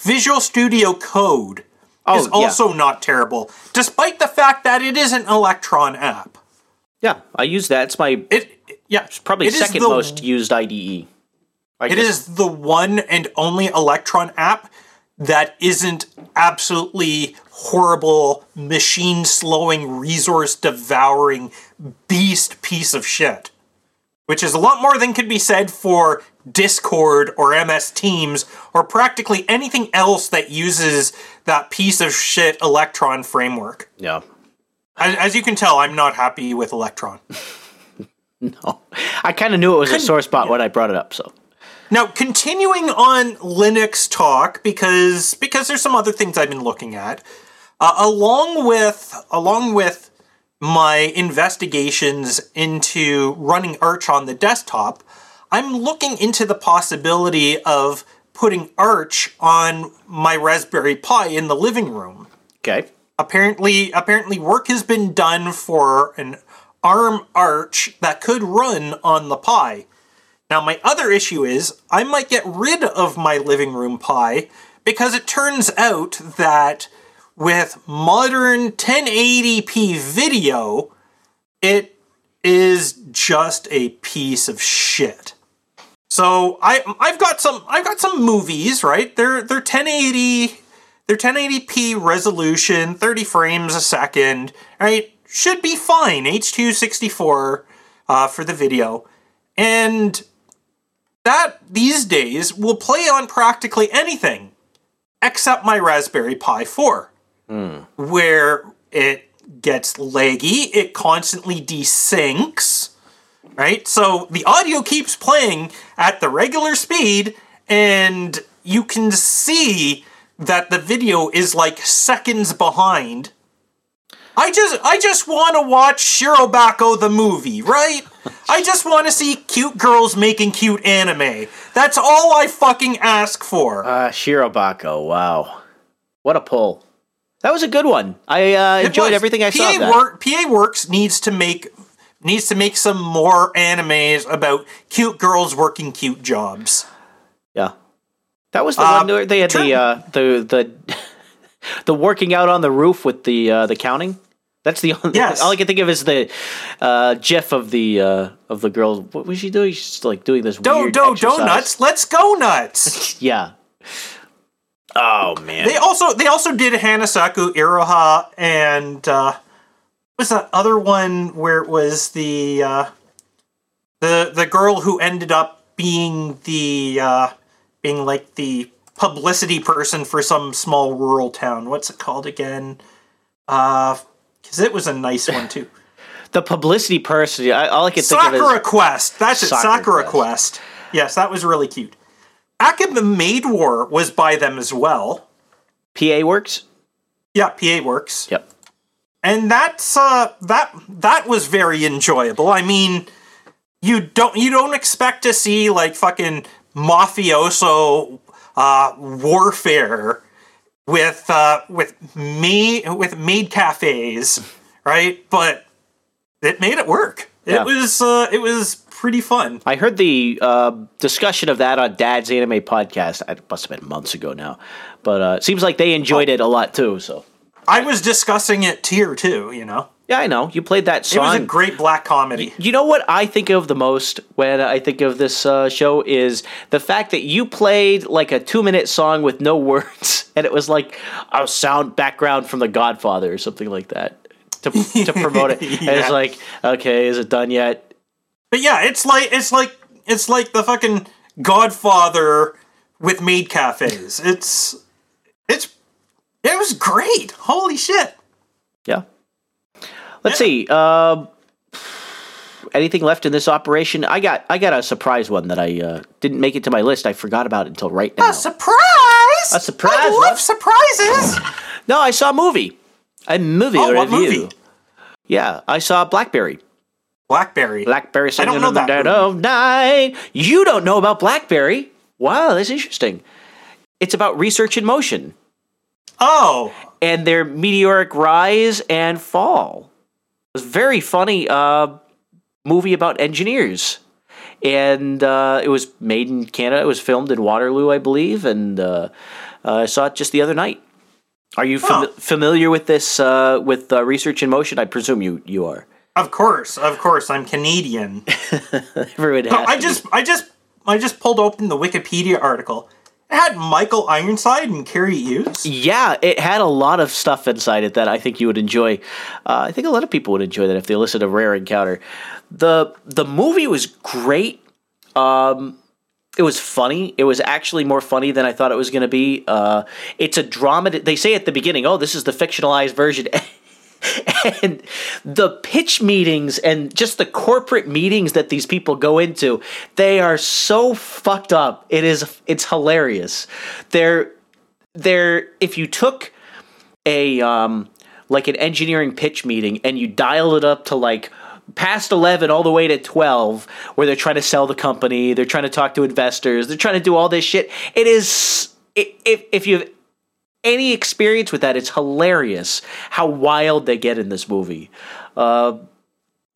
Visual Studio Code Oh, is yeah. also not terrible, despite the fact that it is an Electron app. Yeah, I use that. It's my It, yeah, probably it second the- most used IDE. It is the one and only Electron app that isn't absolutely horrible, machine slowing, resource devouring beast piece of shit. Which is a lot more than could be said for Discord or MS Teams or practically anything else that uses that piece of shit Electron framework. Yeah. As, as you can tell, I'm not happy with Electron. No, I kind of knew it was a sore spot when I brought it up. So Now, continuing on Linux talk, because because there's some other things I've been looking at, uh, along with along with my investigations into running Arch on the desktop, I'm looking into the possibility of putting Arch on my Raspberry Pi in the living room okay. apparently apparently work has been done for an ARM Arch that could run on the Pi. Now my other issue is I might get rid of my living room Pi because it turns out that with modern 1080p video it is just a piece of shit. So I I've got some I've got some movies, right? They're they're 1080 they're 1080p resolution, 30 frames a second, right? Should be fine. H264 uh, for the video. And that these days will play on practically anything except my Raspberry Pi 4, where it gets laggy, it constantly desyncs, right? So the audio keeps playing at the regular speed, and you can see that the video is like seconds behind. I just I just want to watch Shirobako the movie, right? I just want to see cute girls making cute anime. That's all I fucking ask for. Uh, Shirobako, wow. What a pull. That was a good one. I uh, enjoyed everything I PA saw. that. Work, PA Works needs to make needs to make some more animes about cute girls working cute jobs. Yeah, that was the Uh, one where they had the uh, the the the working out on the roof with the uh, the counting. That's the only. Yes. All I can think of is the uh, GIF of the uh, of the girl. What was she doing? She's like doing this Do weird do exercise. donuts, let's go nuts. Yeah. Oh man. they also they also did Hanasaku Iroha and uh was that other one where it was the uh the the girl who ended up being the uh being like the publicity person for some small rural town. What's it called again? Uh cuz it was a nice one too. the publicity person. I, all I can think of Sakura is Quest. That's it. Sakura Sakura Quest. Quest. Yes, that was really cute. Akiba Maid War was by them as well. PA Works. Yeah, PA Works. Yep. and that's uh that that was very enjoyable i mean you don't you don't expect to see like fucking mafioso uh warfare with uh with me with maid cafes right but it made it work Yeah. it was uh it was pretty fun I heard the uh, discussion of that on Dad's Anime podcast. It must have been months ago now, but uh, it seems like they enjoyed it a lot too. So i was discussing it here too you know yeah, I know you played that song. it was a great black comedy you know what I think of the most when I think of this uh, show is the fact that you played like a two minute song with no words, and it was like a sound background from The Godfather or something like that to to promote it. And it's like, okay, is it done yet? But yeah, it's like it's like it's like the fucking Godfather with maid cafes. It's it's it was great. Holy shit. Yeah. Let's see. Uh, anything left in this operation? I got I got a surprise one that I uh, didn't make it to my list. I forgot about it until right now. A surprise! A surprise, I love surprises. No, I saw a movie. A movie Oh, review. movie? Yeah, I saw Blackberry. Blackberry. Blackberry I don't know that dead movie. of night. You don't know about Blackberry? Wow, that's interesting. It's about research in motion Oh, and their meteoric rise and fall. It was a very funny uh, movie about engineers. And uh, it was made in Canada. It was filmed in Waterloo, I believe. And uh, uh, I saw it just the other night. Are you fam- Huh. familiar with this, uh, with uh, Research in Motion? I presume you, you are. of course, of course. I'm Canadian. Everyone has I be. just, I just, I just pulled open the Wikipedia article. It had Michael Ironside and Cary Elwes. Yeah, it had a lot of stuff inside it that I think you would enjoy. Uh, I think a lot of people would enjoy that if they listen to Rare Encounter. the The movie was great. Um, it was funny. It was actually more funny than I thought it was going to be. Uh, it's a drama. They say at the beginning, "Oh, this is the fictionalized version." and the pitch meetings and just the corporate meetings that these people go into they are so fucked up. It is it's hilarious. They're they're if you took a um like an engineering pitch meeting and you dialed it up to like past 11 all the way to 12 where they're trying to sell the company they're trying to talk to investors they're trying to do all this shit it is if if you have any experience with that it's hilarious how wild they get in this movie uh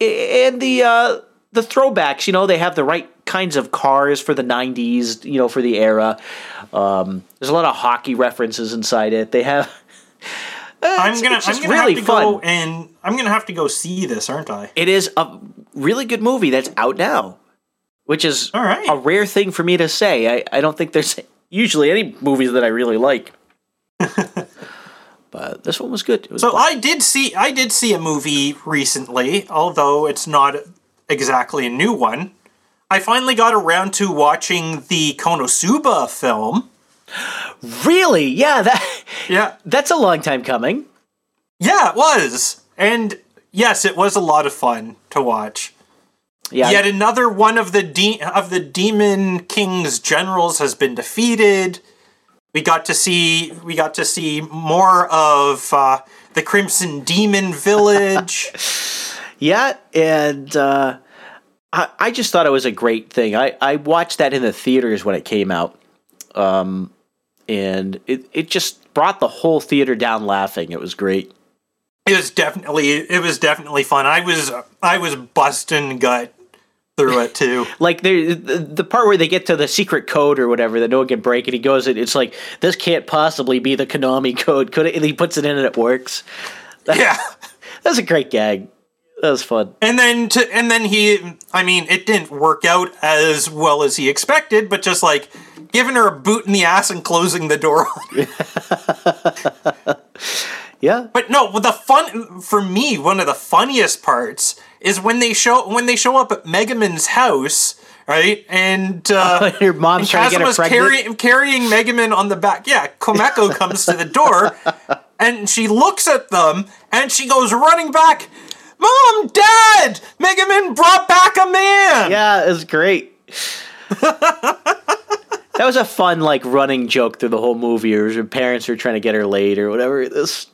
and the uh the throwbacks you know they have the right kinds of cars for the 90s you know for the era um there's a lot of hockey references inside it they have I'm gonna, it's I'm gonna really have to go fun. and I'm gonna have to go see this, aren't I? it is a really good movie that's out now which is right. a rare thing for me to say I, I don't think there's usually any movies that i really like but this one was good was So fun. I did see I did see a movie recently, although it's not exactly a new one. I finally got around to watching the Konosuba film. really yeah that Yeah. that's a long time coming Yeah, it was. And yes, it was a lot of fun to watch. yeah Yet another one of the de- of the Demon King's generals has been defeated. We got to see we got to see more of uh, the Crimson Demon Village. Yeah, and uh, I, I just thought it was a great thing. I, I watched that in the theaters when it came out, um, and it, it just brought the whole theater down laughing. It was great. it was definitely it was definitely fun. I was I was busting gut through it too. Like the, the part where they get to the secret code or whatever that no one can break, and he goes, and it's like this can't possibly be the Konami code, could it? And he puts it in and it works. yeah. That's a great gag. That was fun. And then to and then he I mean it didn't work out as well as he expected, but just like giving her a boot in the ass and closing the door on Yeah, But no, the fun for me, one of the funniest parts is when they show when they show up at Megumin's house, right? And uh, Your mom's and trying to get her Kazuma's pregnant? carry, carrying Megumin on the back. Yeah, Komekko comes to the door, and she looks at them, and she goes running back. Mom, Dad, Megumin brought back a man. yeah, it was great. that was a fun like running joke through the whole movie. Or her parents are trying to get her laid or whatever. This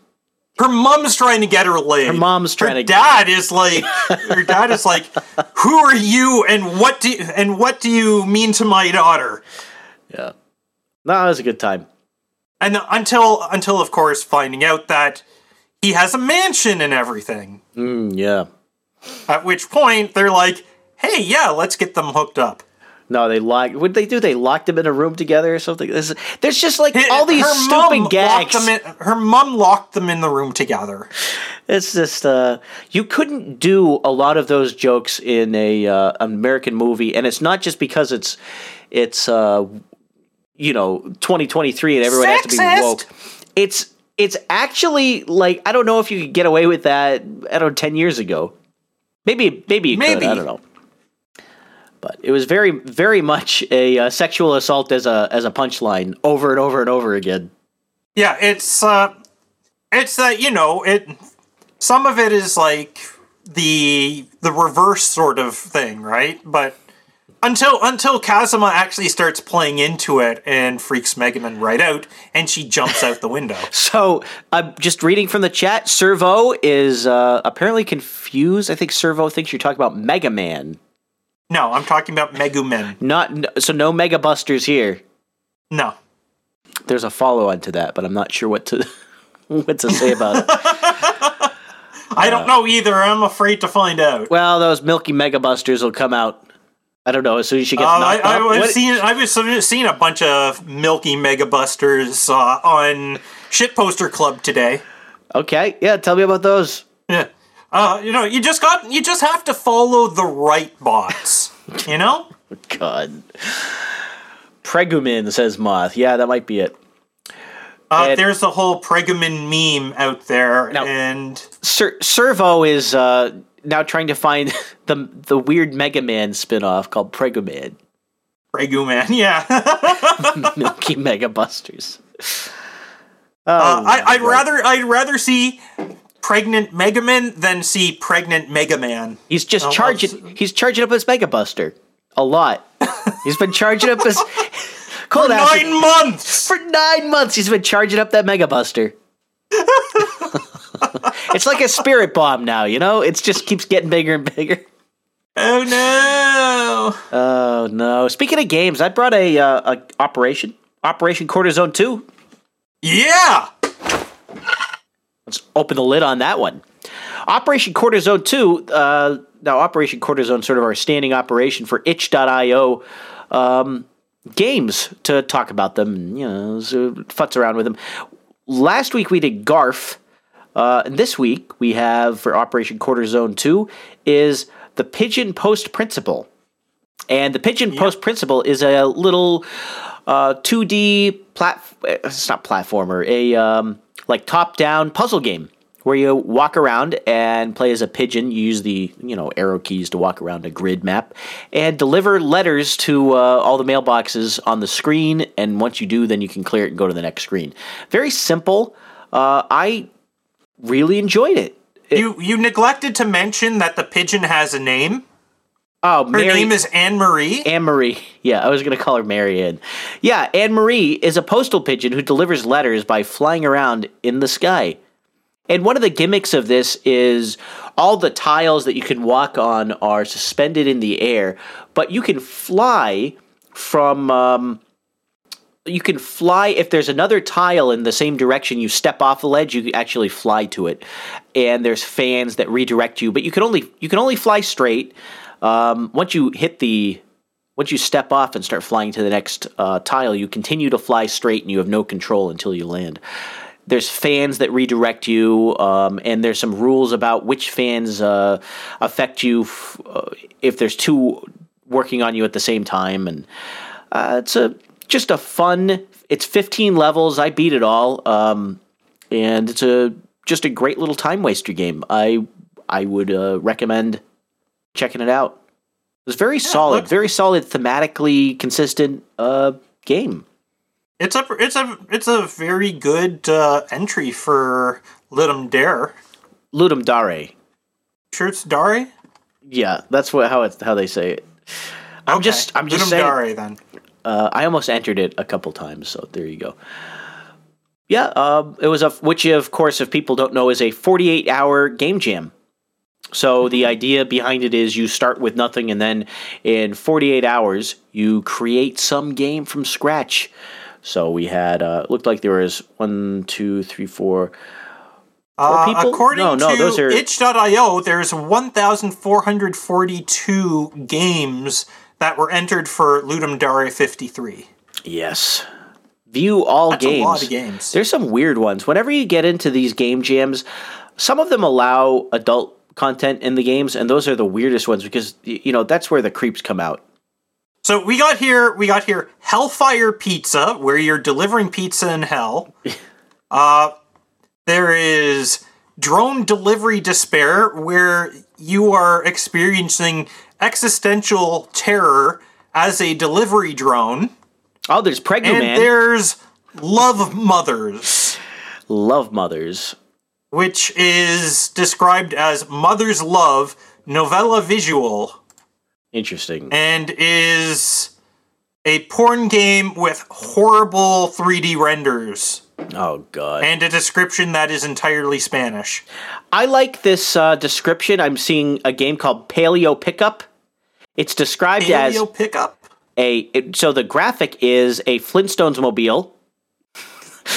Her mom's trying to get her laid. Her mom's trying her to- Dad is like, her dad is like, who are you, and what do and what do you mean to my daughter? yeah, no, it was a good time. And until until of course finding out that he has a mansion and everything. Mm, yeah. At which point they're like, "Hey, yeah, let's get them hooked up." No, they locked. What did they do? They locked them in a room together or something. There's, there's just like all these Her stupid gags. in, her mom locked them in the room together. It's just uh, you couldn't do a lot of those jokes in a uh, American movie, and it's not just because it's it's uh, you know 2023 and everyone has to be woke. It's it's actually like I don't know if you could get away with that. I don't know, ten years ago. Maybe maybe you Maybe. could. I don't know. But it was very very much a uh, sexual assault as a as a punchline over and over and over again. Yeah, it's uh it's that you know, it some of it is like the the reverse sort of thing, right? But until until Kazuma actually starts playing into it and freaks Megumin right out and she jumps out the window. So I'm just reading from the chat. Servo is uh, apparently confused. I think Servo thinks you're talking about Mega Man. No, I'm talking about Megumin. Not so no Mega Busters here. No. There's a follow on to that, but I'm not sure what to what to say about it. I don't know either. I'm afraid to find out. Well, those Milky Mega Busters will come out. I don't know as soon as she gets Uh, I, I. I've What- seen I was seen a bunch of Milky Mega Busters uh, on Shit Poster Club today. okay, yeah, tell me about those. Yeah. Uh, you know, you just got you just have to follow the right bots. You know? God. Pregumin says Moth. Yeah, that might be it. Uh, And- there's a whole Pregamin meme out there, Now- and Ser- Servo is uh, now trying to find the the weird Mega Man spin-off called Pregumin. Preguman, yeah. Milky Mega Busters. Uh, I, I'd rather I'd rather see pregnant Megumin than see pregnant Megaman. He's just Oh, charging. He's charging up his Mega Buster a lot. He's been charging up his cold acid Nine months. for nine months. He's been charging up that Mega Buster. it's like a spirit bomb now. You know, it just keeps getting bigger and bigger. Oh no! Oh no! Speaking of games, I brought a, uh, a Operation Operation Cortisone Two. Yeah. Let's open the lid on that one. Operation Cortisone 2, uh, now Operation Cortisone sort of our standing operation for itch.io um, games to talk about them, and, you know, so futz around with them. Last week we did Garf, uh, and this week we have for Operation Cortisone 2 is the Pigeon Post Principle. And the Pigeon Post Principle is a little uh, 2D plat. It's not platformer. A um, like top-down puzzle game where you walk around and play as a pigeon. You use the you know arrow keys to walk around a grid map and deliver letters to uh, all the mailboxes on the screen. And once you do, then you can clear it and go to the next screen. Very simple. Uh, I really enjoyed it. You you neglected to mention that the pigeon has a name. Oh, Her Mary, name is Anne Marie. Anne Marie. Yeah, I was going to call her Marianne. Yeah, Anne Marie is a postal pigeon who delivers letters by flying around in the sky. And one of the gimmicks of this is all the tiles that you can walk on are suspended in the air, but you can fly from. Um, you can fly if there's another tile in the same direction you step off the ledge you can actually fly to it and there's fans that redirect you but you can only you can only fly straight um, once you hit the once you step off and start flying to the next uh, tile you continue to fly straight and you have no control until you land there's fans that redirect you um, and there's some rules about which fans uh, affect you f- uh, if there's two working on you at the same time and uh, it's a just a fun. It's 15 levels. I beat it all, um, and it's a just a great little time waster game. I I would uh, recommend checking it out. It's very solid, look- very solid, thematically consistent uh, game. It's a it's a it's a very good uh, entry for Ludum Dare. Ludum Dare. Sure, it's Dare. Yeah, that's what how it's how they say it. I'm just I'm just Ludum saying. Dare then. Uh, I almost entered it a couple times, so there you go. Yeah, um, it was a which of course, if people don't know, is a 48 hour game jam. So the idea behind it is you start with nothing, and then in 48 hours you create some game from scratch. So we had uh, it looked like there was one, two, three, four. Uh, people? according No, no, to are- itch.io, there's 1,442 games that were entered for Ludum Dare 53. Yes. View all That's a games. lot of games. There's some weird ones. Whenever you get into these game jams, some of them allow adult content in the games, and those are the weirdest ones because you know that's where the creeps come out. So we got here, we got here Hellfire Pizza, where you're delivering pizza in hell. uh, there is Drone Delivery Despair, where you are experiencing existential terror as a delivery drone. Oh, there's Pregnant And Man. there's Love Mothers, Love Mothers. Which is described as Mother's Love novella visual Interesting. and is a porn game with horrible 3D renders Oh god. and a description that is entirely Spanish. I like this uh, description. I'm seeing a game called Paleo Pickup. It's described as Paleo pickup? a it- so the graphic is a Flintstones mobile.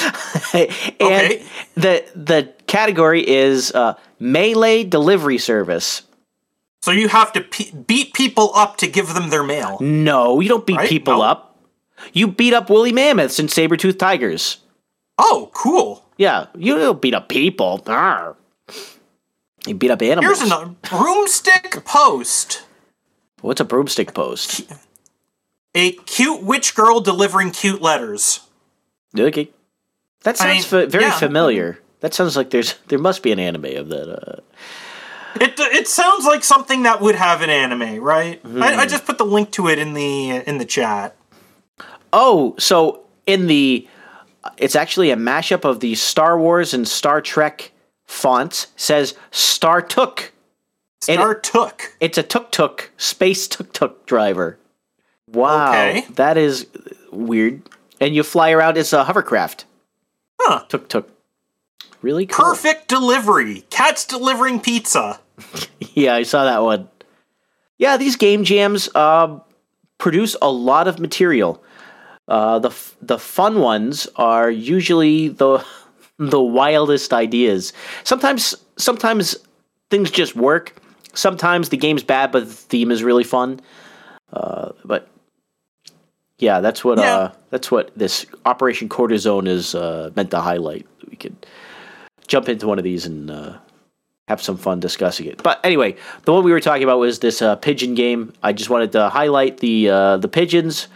and Okay. the the category is uh, melee delivery service. So you have to pe- beat people up to give them their mail. No, you don't beat Right? people No. up. You beat up woolly mammoths and saber-toothed tigers. Oh, cool. Yeah, you don't beat up people. Arr. You beat up animals. Here's another broomstick post. What's a broomstick post? A cute witch girl delivering cute letters. Okay. That sounds mean, fa- very yeah. familiar. That sounds like there's there must be an anime of that. Uh, It it sounds like something that would have an anime, right? I, I Hmm. just put the link to it in the in the chat. Oh, so in the it's actually a mashup of the Star Wars and Star Trek fonts. Says Star Took. Star Took. It's a tuk tuk space tuk tuk driver. Wow, Okay. that is weird. And you fly around as a hovercraft. Huh. Tuk tuk. Really cool. Perfect delivery. Cats delivering pizza. Yeah, I saw that one. Yeah, these game jams uh, produce a lot of material. Uh, the f- the fun ones are usually the the wildest ideas. Sometimes sometimes things just work. Sometimes the game's bad, but the theme is really fun. Uh, but yeah, that's what Yeah. uh, that's what this Operation Cortisone is uh, meant to highlight. We could jump into one of these and uh, have some fun discussing it. But anyway, the one we were talking about was this uh, pigeon game. I just wanted to highlight the uh, the pigeons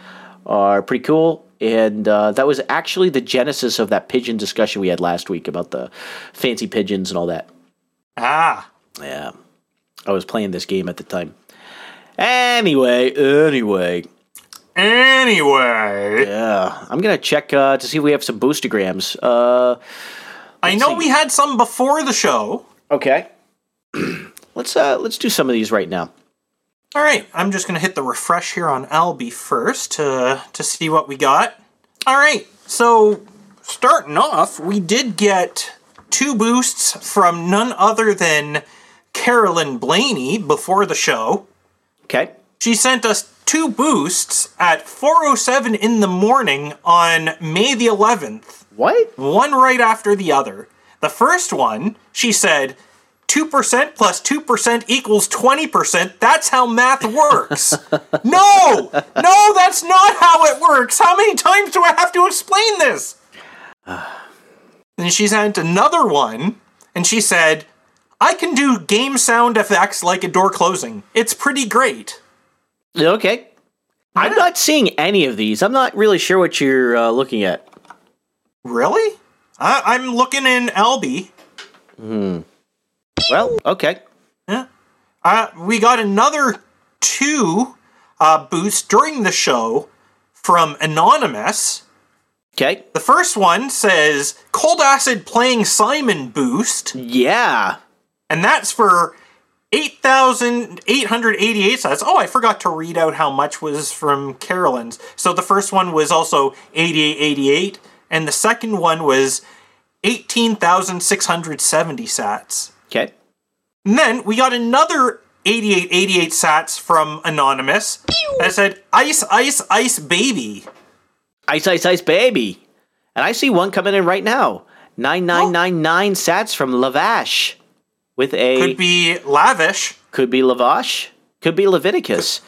are pretty cool, and uh, that was actually the genesis of that pigeon discussion we had last week about the fancy pigeons and all that. Ah. Yeah, I was playing this game at the time. Anyway, anyway, Anyway, yeah, I'm gonna check uh, to see if we have some boostagrams. Uh, I know see. we had some before the show. Okay. let's uh let's do some of these right now. All right, I'm just going to hit the refresh here on Alby first to, to see what we got. All right, so starting off, we did get two boosts from none other than Carolyn Blaney before the show. Okay. She sent us two boosts at 4:07 in the morning on May the 11th, What? one right after the other. The first one, she said, 2% plus 2% equals 20%. That's how math works. no! No, that's not how it works. How many times do I have to explain this? and she sent another one, and she said, I can do game sound effects like a door closing. It's pretty great. Okay. I'm not seeing any of these. I'm not really sure what you're uh, looking at. Really? I, I'm looking in Alby. Well, okay. Yeah. Uh, we got another two uh, boosts during the show from Anonymous. Okay. The first one says Cold Acid playing Simon boost, Yeah. and that's for 8,888 sats. Oh, I forgot to read out how much was from Carolyn's. So the first one was also 8888, and the second one was 18,670 sats. Okay. And then we got another 8888 sats from Anonymous that said Ice, Ice, Ice Baby. Ice, ice, ice, baby. And I see one coming in right now. 9999 sats from Lavash. With a. Could be lavish. Could be Lavash. Could be Leviticus.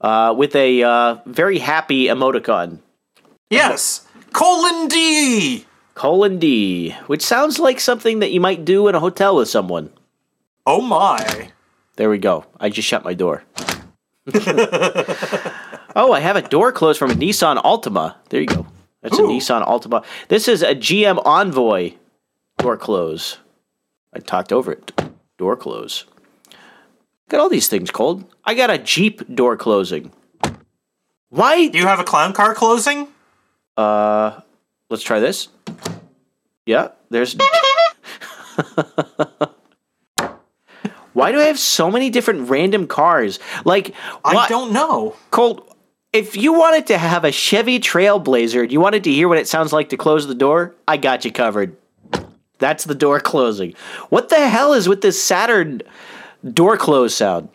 Uh, with a uh, very happy emoticon. Yes. Colon D. Colon D. Which sounds like something that you might do in a hotel with someone. Oh my. There we go. I just shut my door. oh, I have a door closed from a Nissan Altima. There you go. That's a Nissan Altima. This is a GM Envoy door close. I talked over it. Door close. Got all these things cold. I got a Jeep door closing. Why? Do you have a clown car closing? Uh, let's try this. Yeah, there's. Why do I have so many different random cars? Like, I why- don't know. Colt, if you wanted to have a Chevy Trailblazer and you wanted to hear what it sounds like to close the door, I got you covered. That's the door closing. What the hell is with this Saturn door close sound?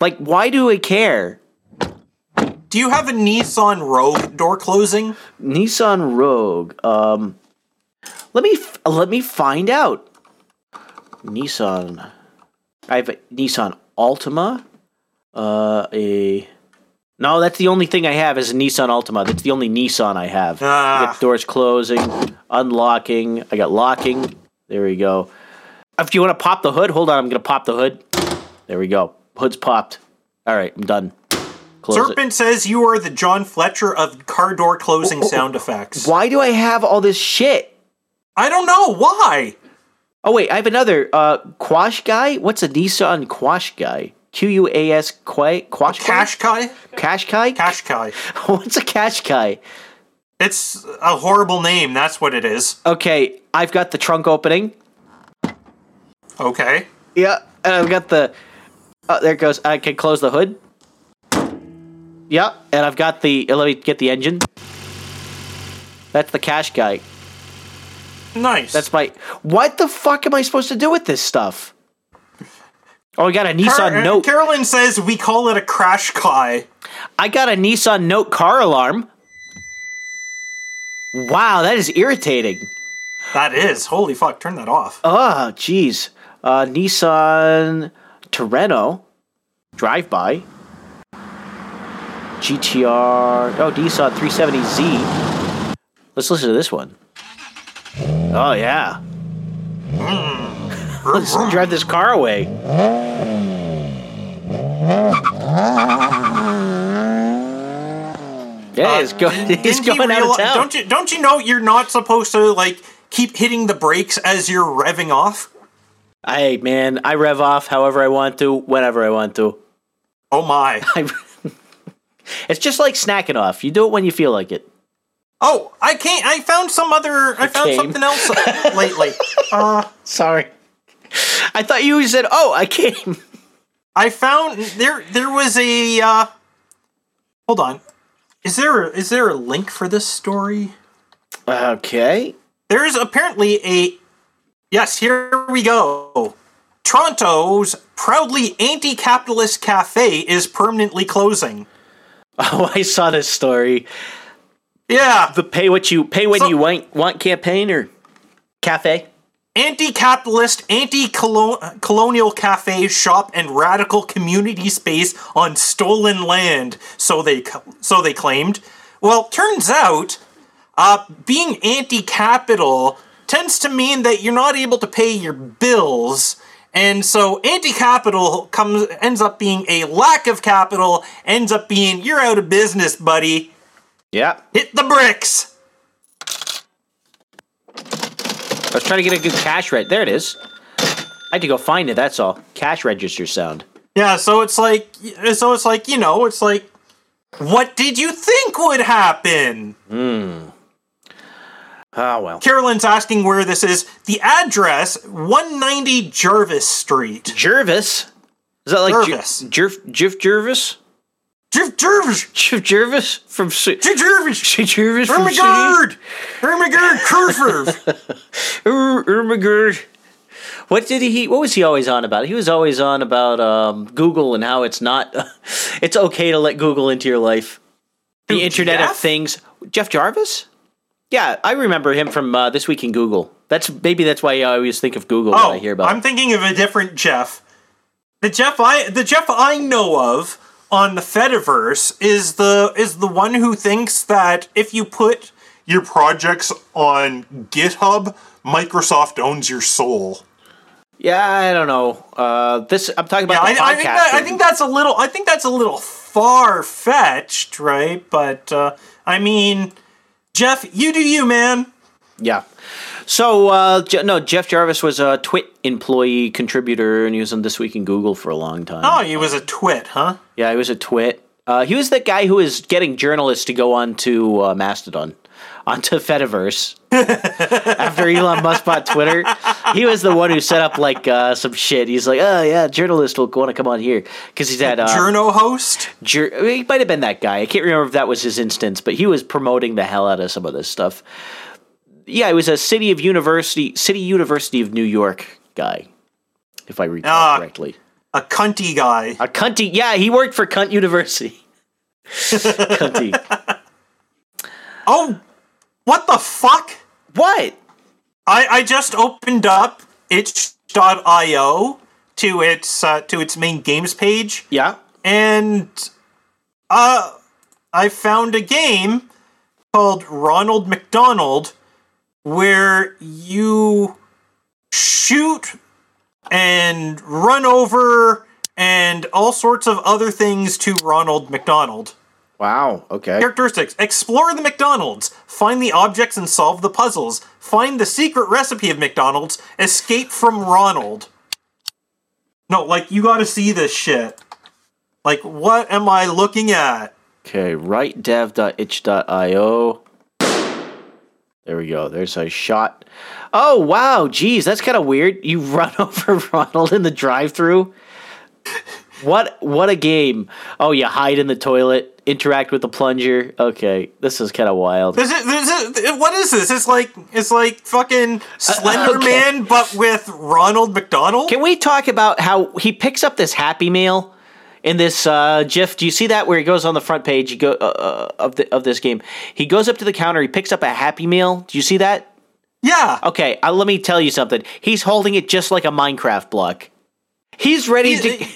Like, why do I care? Do you have a Nissan Rogue door closing? Nissan Rogue. Um, let me f- let me find out. Nissan. I have a Nissan Altima. Uh, a. No, that's the only thing I have is a Nissan Altima. That's the only Nissan I have. Ah. got doors closing, unlocking. I got locking. There we go. If you want to pop the hood, hold on. I'm gonna pop the hood. There we go. Hood's popped. All right, I'm done. Close it. Serpent says you are the John Fletcher of car door closing sound effects. Why do I have all this shit? I don't know why. Oh wait, I have another uh Quash guy. What's a Nissan Quash guy? Q U A S Quay Quash Cash Kai? Cash guy. Cash Kai. What's a Cash guy? It's a horrible name, that's what it is. Okay, I've got the trunk opening. Okay. Yeah, and I've got the. Oh, there it goes. I can close the hood. Yeah, and I've got the. uh, Let me get the engine. That's the Cash guy. Nice. That's my. What the fuck am I supposed to do with this stuff? Oh, I got a Nissan Car- Note. Carolyn says we call it a Crash Kai. I got a Nissan Note car alarm. Wow, that is irritating. That is. Holy fuck, turn that off. Oh, jeez. Uh, Nissan Terrano drive by. GTR. Oh, Nissan 370Z. Let's listen to this one. Oh, yeah. Let's drive this car away. Yeah, it's, go- Didn't- it's he going out of town. Don't you don't you know you're not supposed to like keep hitting the brakes as you're revving off? Hey, man, I rev off however I want to, whenever I want to. Oh my. It's just like snacking off. You do it when you feel like it. Oh, I can't. I found some other. I found came. something else lately. Uh, Sorry. I thought you said, "Oh, I came." I found there there was a uh, hold on. Is there a, there a link for this story? Okay. There's apparently a yes. Here we go. Toronto's proudly anti-capitalist cafe is permanently closing. Oh, I saw this story. Yeah, The pay what you pay when So- you want want campaign or cafe. Anti-capitalist, anti-colonial cafe shop and radical community space on stolen land. So they so they claimed. Well, turns out, uh, being anti-capital tends to mean that you're not able to pay your bills. And so anti-capital comes ends up being a lack of capital, ends up being you're out of business, buddy. Yeah. Hit the bricks. I was trying to get a good cash rate. There it is. I had to go find it. That's all. Cash register sound. Yeah, so it's like, so it's like, you know, it's like, what did you think would happen? Hmm. Oh well. Carolyn's asking where this is. The address, 190 Jervis Street. Jervis. Is that like Jervis. Jerv Jerv Jervis? Jer- Jarvis! Jerv Jervis from Ci- Jer- Jarvis! Jervis from? Ermagerd! Ermagerd Curfer! Er- Ermagerd. What did he? What was he always on about? He was always on about um, Google and how it's not. it's okay to let Google into your life. The Who, Internet of Things. Jeff Jarvis. Yeah, I remember him from uh, this week in Google. That's maybe that's why I always think of Google Oh, when I hear about. I'm thinking of a different Jeff. The Jeff I the Jeff I know of on the Fediverse is the is the one who thinks that if you put your projects on GitHub, Microsoft owns your soul. Yeah, I don't know. Uh, this I'm talking Yeah, about. I, the I think that, I think that's a little I think that's a little far fetched, right? But uh, I mean, Jeff, you do you, man. Yeah. So uh, Je- no, Jeff Jarvis was a Twit employee contributor, and he was on This Week in Google for a long time. Oh, he was a twit, huh? Yeah, he was a Twit. Uh, he was the guy who was getting journalists to go on to uh, Mastodon, onto Fediverse. After Elon Musk bought Twitter, he was the one who set up like uh, some shit. He's like, oh yeah, journalists will want to come on here because he's had uh, Journo host. Jur- he might have been that guy. I can't remember if that was his instance, but he was promoting the hell out of some of this stuff. Yeah, it was a city of university, city University of New York guy, if I recall Ah. correctly. A cunty guy. A cunty, yeah, he worked for Cunt University. cunty. Oh, what the fuck? What? I, I just opened up itch.io to its uh, to its main games page Yeah. and uh I found a game called Ronald McDonald where you shoot and run over and all sorts of other things to Ronald McDonald. Wow. Okay. Characteristics Explore the McDonald's, find the objects and solve the puzzles, find the secret recipe of McDonald's, escape from Ronald. No, like, you gotta see this shit. Like, what am I looking at? Okay. Writedev.itch.io. There we go. There's a shot. Oh wow, geez, that's kind of weird. You run over Ronald in the drive-through. What what a game! Oh, you hide in the toilet, interact with the plunger. Okay, this is kind of wild. This is, this is, what is this? It's like it's like fucking uh, uh, Slender okay. Man, but with Ronald McDonald. Can we talk about how he picks up this Happy Meal in this uh, GIF? Do you see that where he goes on the front page? He go uh, uh, of the of this game. He goes up to the counter. He picks up a Happy Meal. Do you see that? yeah, Okay, uh, let me tell you something. He's holding it just like a Minecraft block. He's ready to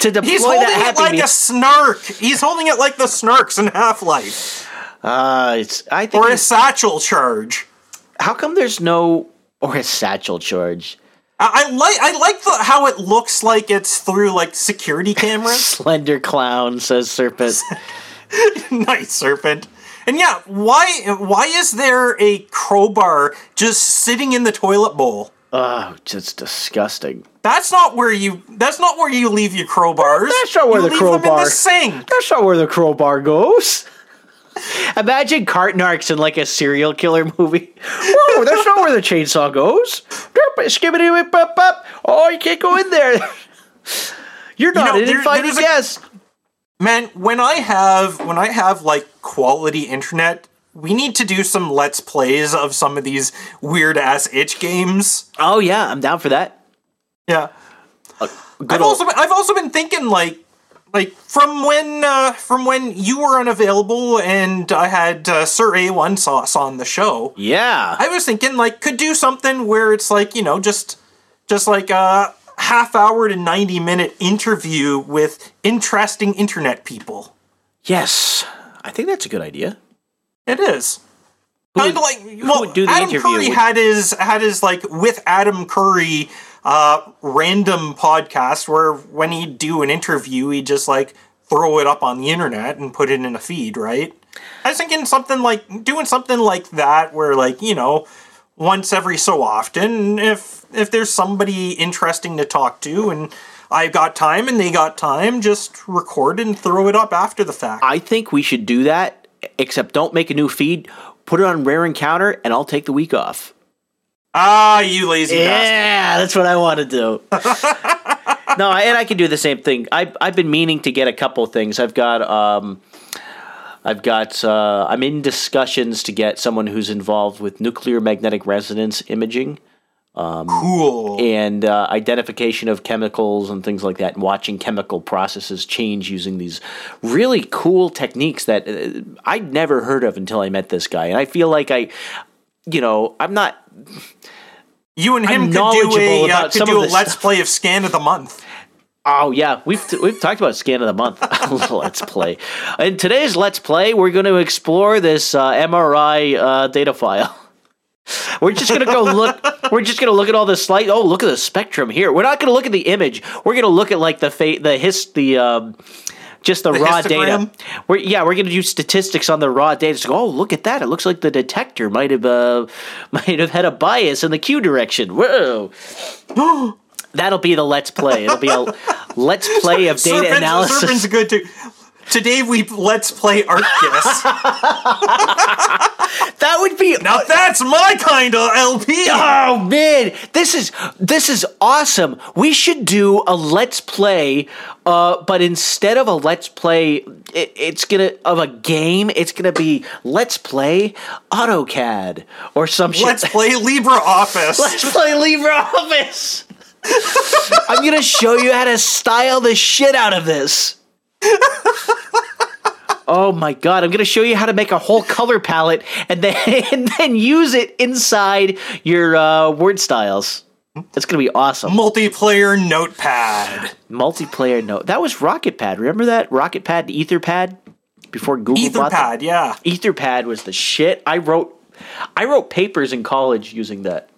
to deploy he's holding that it like Meal. a snark. He's holding it like the snarks in Half Life, uh, it's I think. or a satchel charge. how come there's no or a satchel charge? I, I like I like the, how it looks like it's through like security cameras. Slender clown says Serpent. nice serpent. And yeah, why why is there a crowbar just sitting in the toilet bowl? oh, just disgusting. That's not where you. That's not where you leave your crowbars. That's not where you the leave them in crowbar- the sink. That's not where the crowbar goes. Imagine cart Cartnarks in like a serial killer movie. Whoa, that's not where the chainsaw goes. Skibbity up up. Oh, you can't go in there. You're not know, invited a- guest. Man, when I have when I have like quality internet, we need to do some let's plays of some of these weird ass itch games. Oh yeah, I'm down for that. Yeah. I've old- also been, I've also been thinking like like from when uh, from when you were unavailable and I had uh, Sir A1 Sauce on the show. yeah. I was thinking like could do something where it's like you know just just like a half hour to ninety minute interview with interesting internet people. yes, I think that's a good idea. It is. Who Kind would- of like who well, would do the Adam interview? Curry Would- had his had his like with Adam Curry uh random podcast where when he'd do an interview he'd just like throw it up on the internet and put it in a feed, right? I was thinking something like doing something like that where like, you know, once every so often if if there's somebody interesting to talk to and I've got time and they got time, just record and throw it up after the fact. I think we should do that. Except don't make a new feed. Put it on Rare Encounter, and I'll take the week off. Ah, you lazy bastard. Yeah, that's what I want to do. no, and I can do the same thing. I I've been meaning to get a couple things. I've got um, I've got uh, I'm in discussions to get someone who's involved with nuclear magnetic resonance imaging Cool. and uh, identification of chemicals and things like that, and watching chemical processes change using these really cool techniques that uh, I'd never heard of until I met this guy. And I feel like I, you know, I'm not You and him I'm could do a uh, could do a let's stuff. play of scan of the month. Oh yeah, we've we've talked about scan of the month. let's play. In today's let's play, we're going to explore this uh, MRI uh, data file. We're just gonna go look. We're just gonna look at all the slight. Oh, look at the spectrum here. We're not gonna look at the image. We're gonna look at like the fa- the his the um, just the, raw data. We're yeah, we're gonna do statistics on the raw data. So, oh, look at that! It looks like the detector might have uh, might have had a bias in the Q direction. Whoa. That'll be the let's play. It'll be a let's play of data Serpent, analysis. Serpent's good too. Today we let's play Arcus. That would be now that's my kind of LP. Oh man, this is this is awesome. We should do a let's play, uh, but instead of a let's play, it, it's gonna of a game. It's gonna be let's play AutoCAD or some shit. Let's play LibreOffice. Let's play LibreOffice. I'm gonna show you how to style the shit out of this. Oh my god! I'm gonna show you how to make a whole color palette and then and then use it inside your uh, word styles. It's gonna be awesome. Multiplayer notepad. Multiplayer note. That was Rocket Pad. Remember that Rocket Pad, Etherpad, before Google? Etherpad, yeah. Etherpad was the shit. I wrote I wrote papers in college using that.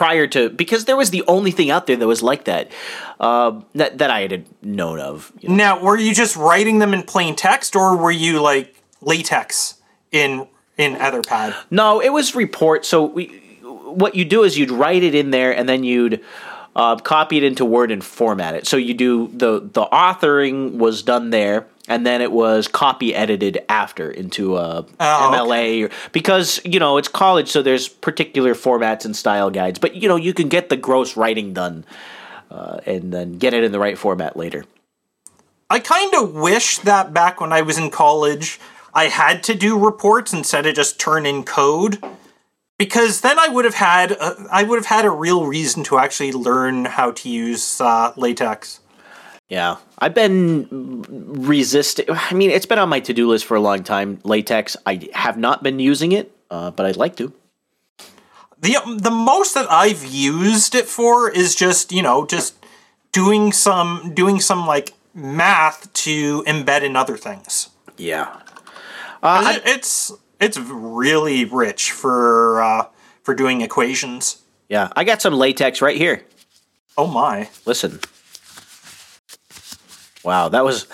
Prior to because there was the only thing out there that was like that, uh, that that I had known of. you know. Now, were you just writing them in plain text, or were you like latex in in Etherpad? No, it was report. So we, what you do is you'd write it in there, and then you'd uh, copy it into Word and format it. So you do the the authoring was done there, and then it was copy edited after into a Oh, MLA or, because you know it's college, so there's particular formats and style guides. But you know you can get the gross writing done. Uh, and then get it in the right format later. I kind of wish that back when I was in college, I had to do reports instead of just turn in code, because then I would have had a, I would have had a real reason to actually learn how to use uh, latex. Yeah, I've been resisting. I mean, it's been on my to do list for a long time. Latex. I have not been using it, uh, but I'd like to. the The most that I've used it for is just you know just doing some doing some like math to embed in other things. Yeah. 'Cause it- it's it's really rich for uh, for doing equations. Yeah, I got some latex right here. Oh my! Listen. Wow, that was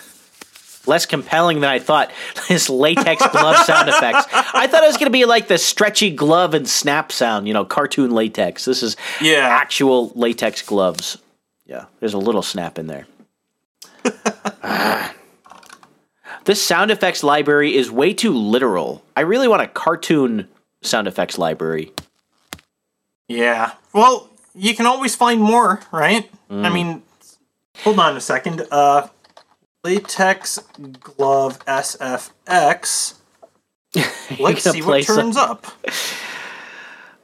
less compelling than I thought. This latex glove sound effects. I thought it was going to be like the stretchy glove and snap sound, you know, cartoon latex. This is Yeah. actual latex gloves. Yeah, there's a little snap in there. Ah. This sound effects library is way too literal. I really want a cartoon sound effects library. Yeah. Well, you can always find more, right? I mean, Hold on a second. Uh, latex glove SFX. Let's see what some- turns up.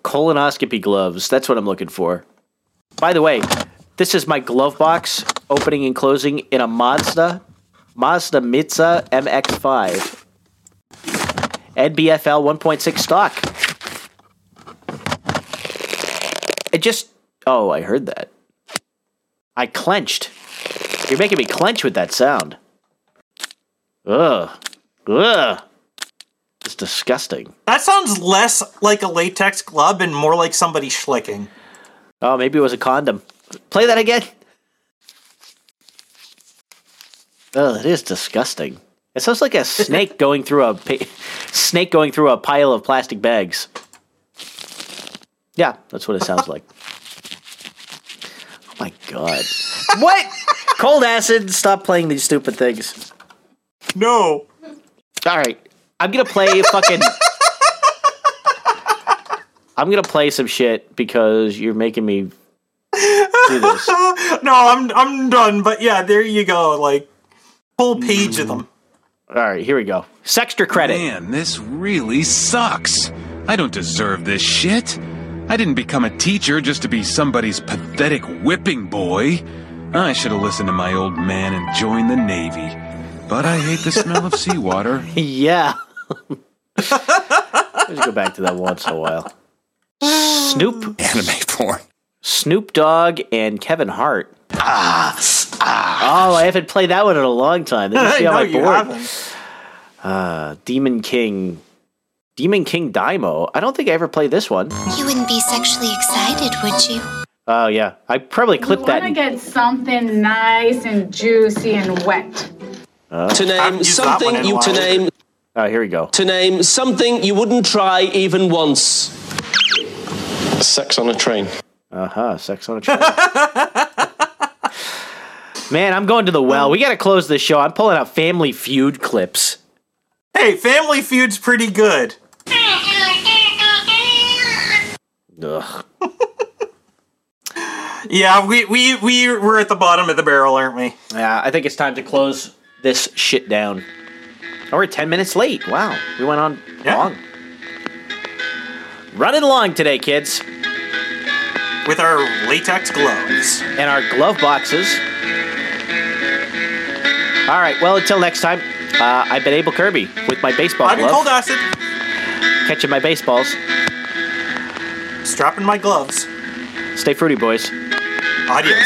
Colonoscopy gloves. That's what I'm looking for. By the way, this is my glove box opening and closing in a Mazda, Mazda Miata MX5. NBFL 1.6 stock. It just. Oh, I heard that. I clenched. You're making me clench with that sound. Ugh. Ugh. It's disgusting. That sounds less like a latex glove and more like somebody schlicking. Oh, maybe it was a condom. Play that again. Oh, it is disgusting. It sounds like a snake going through a pa- snake going through a pile of plastic bags. Yeah, that's what it sounds like. Oh my god! What? Cold acid! Stop playing these stupid things. No. All right, I'm gonna play fucking. I'm gonna play some shit because you're making me do this. No, I'm I'm done. But yeah, there you go. Like whole page of them. All right, here we go. Sextra credit. Man, this really sucks. I don't deserve this shit. I didn't become a teacher just to be somebody's pathetic whipping boy. I should have listened to my old man and joined the Navy. But I hate the smell of seawater. Yeah. Let's go back to that once in a while. Snoop, Anime porn. Snoop Dogg, and Kevin Hart. Ah, ah. oh, I haven't played that one in a long time. Let me see how no, I you board. haven't. Uh, Demon King, Demon King Daimo. I don't think I ever played this one. You wouldn't be sexually excited, would you? Oh yeah, I probably clipped You that. want to get something nice and juicy and wet. To name used that one something you to name Oh, here we go. to name something you wouldn't try even once. Sex on a train. Uh huh. Sex on a train. Man, I'm going to the well. We got to close this show. I'm pulling out Family Feud clips. Hey, Family Feud's pretty good. Ugh. Yeah, we we we we're at the bottom of the barrel, aren't we? Yeah, I think it's time to close this shit down. Oh, we're 10 minutes late. Wow. We went on Yeah. long. Running along today, kids. With our latex gloves. And our glove boxes. All right, well, until next time, uh, I've been Abel Kirby with my baseball gloves. I've been cold acid. catching my baseballs. Strapping my gloves. Stay fruity, boys. Adios.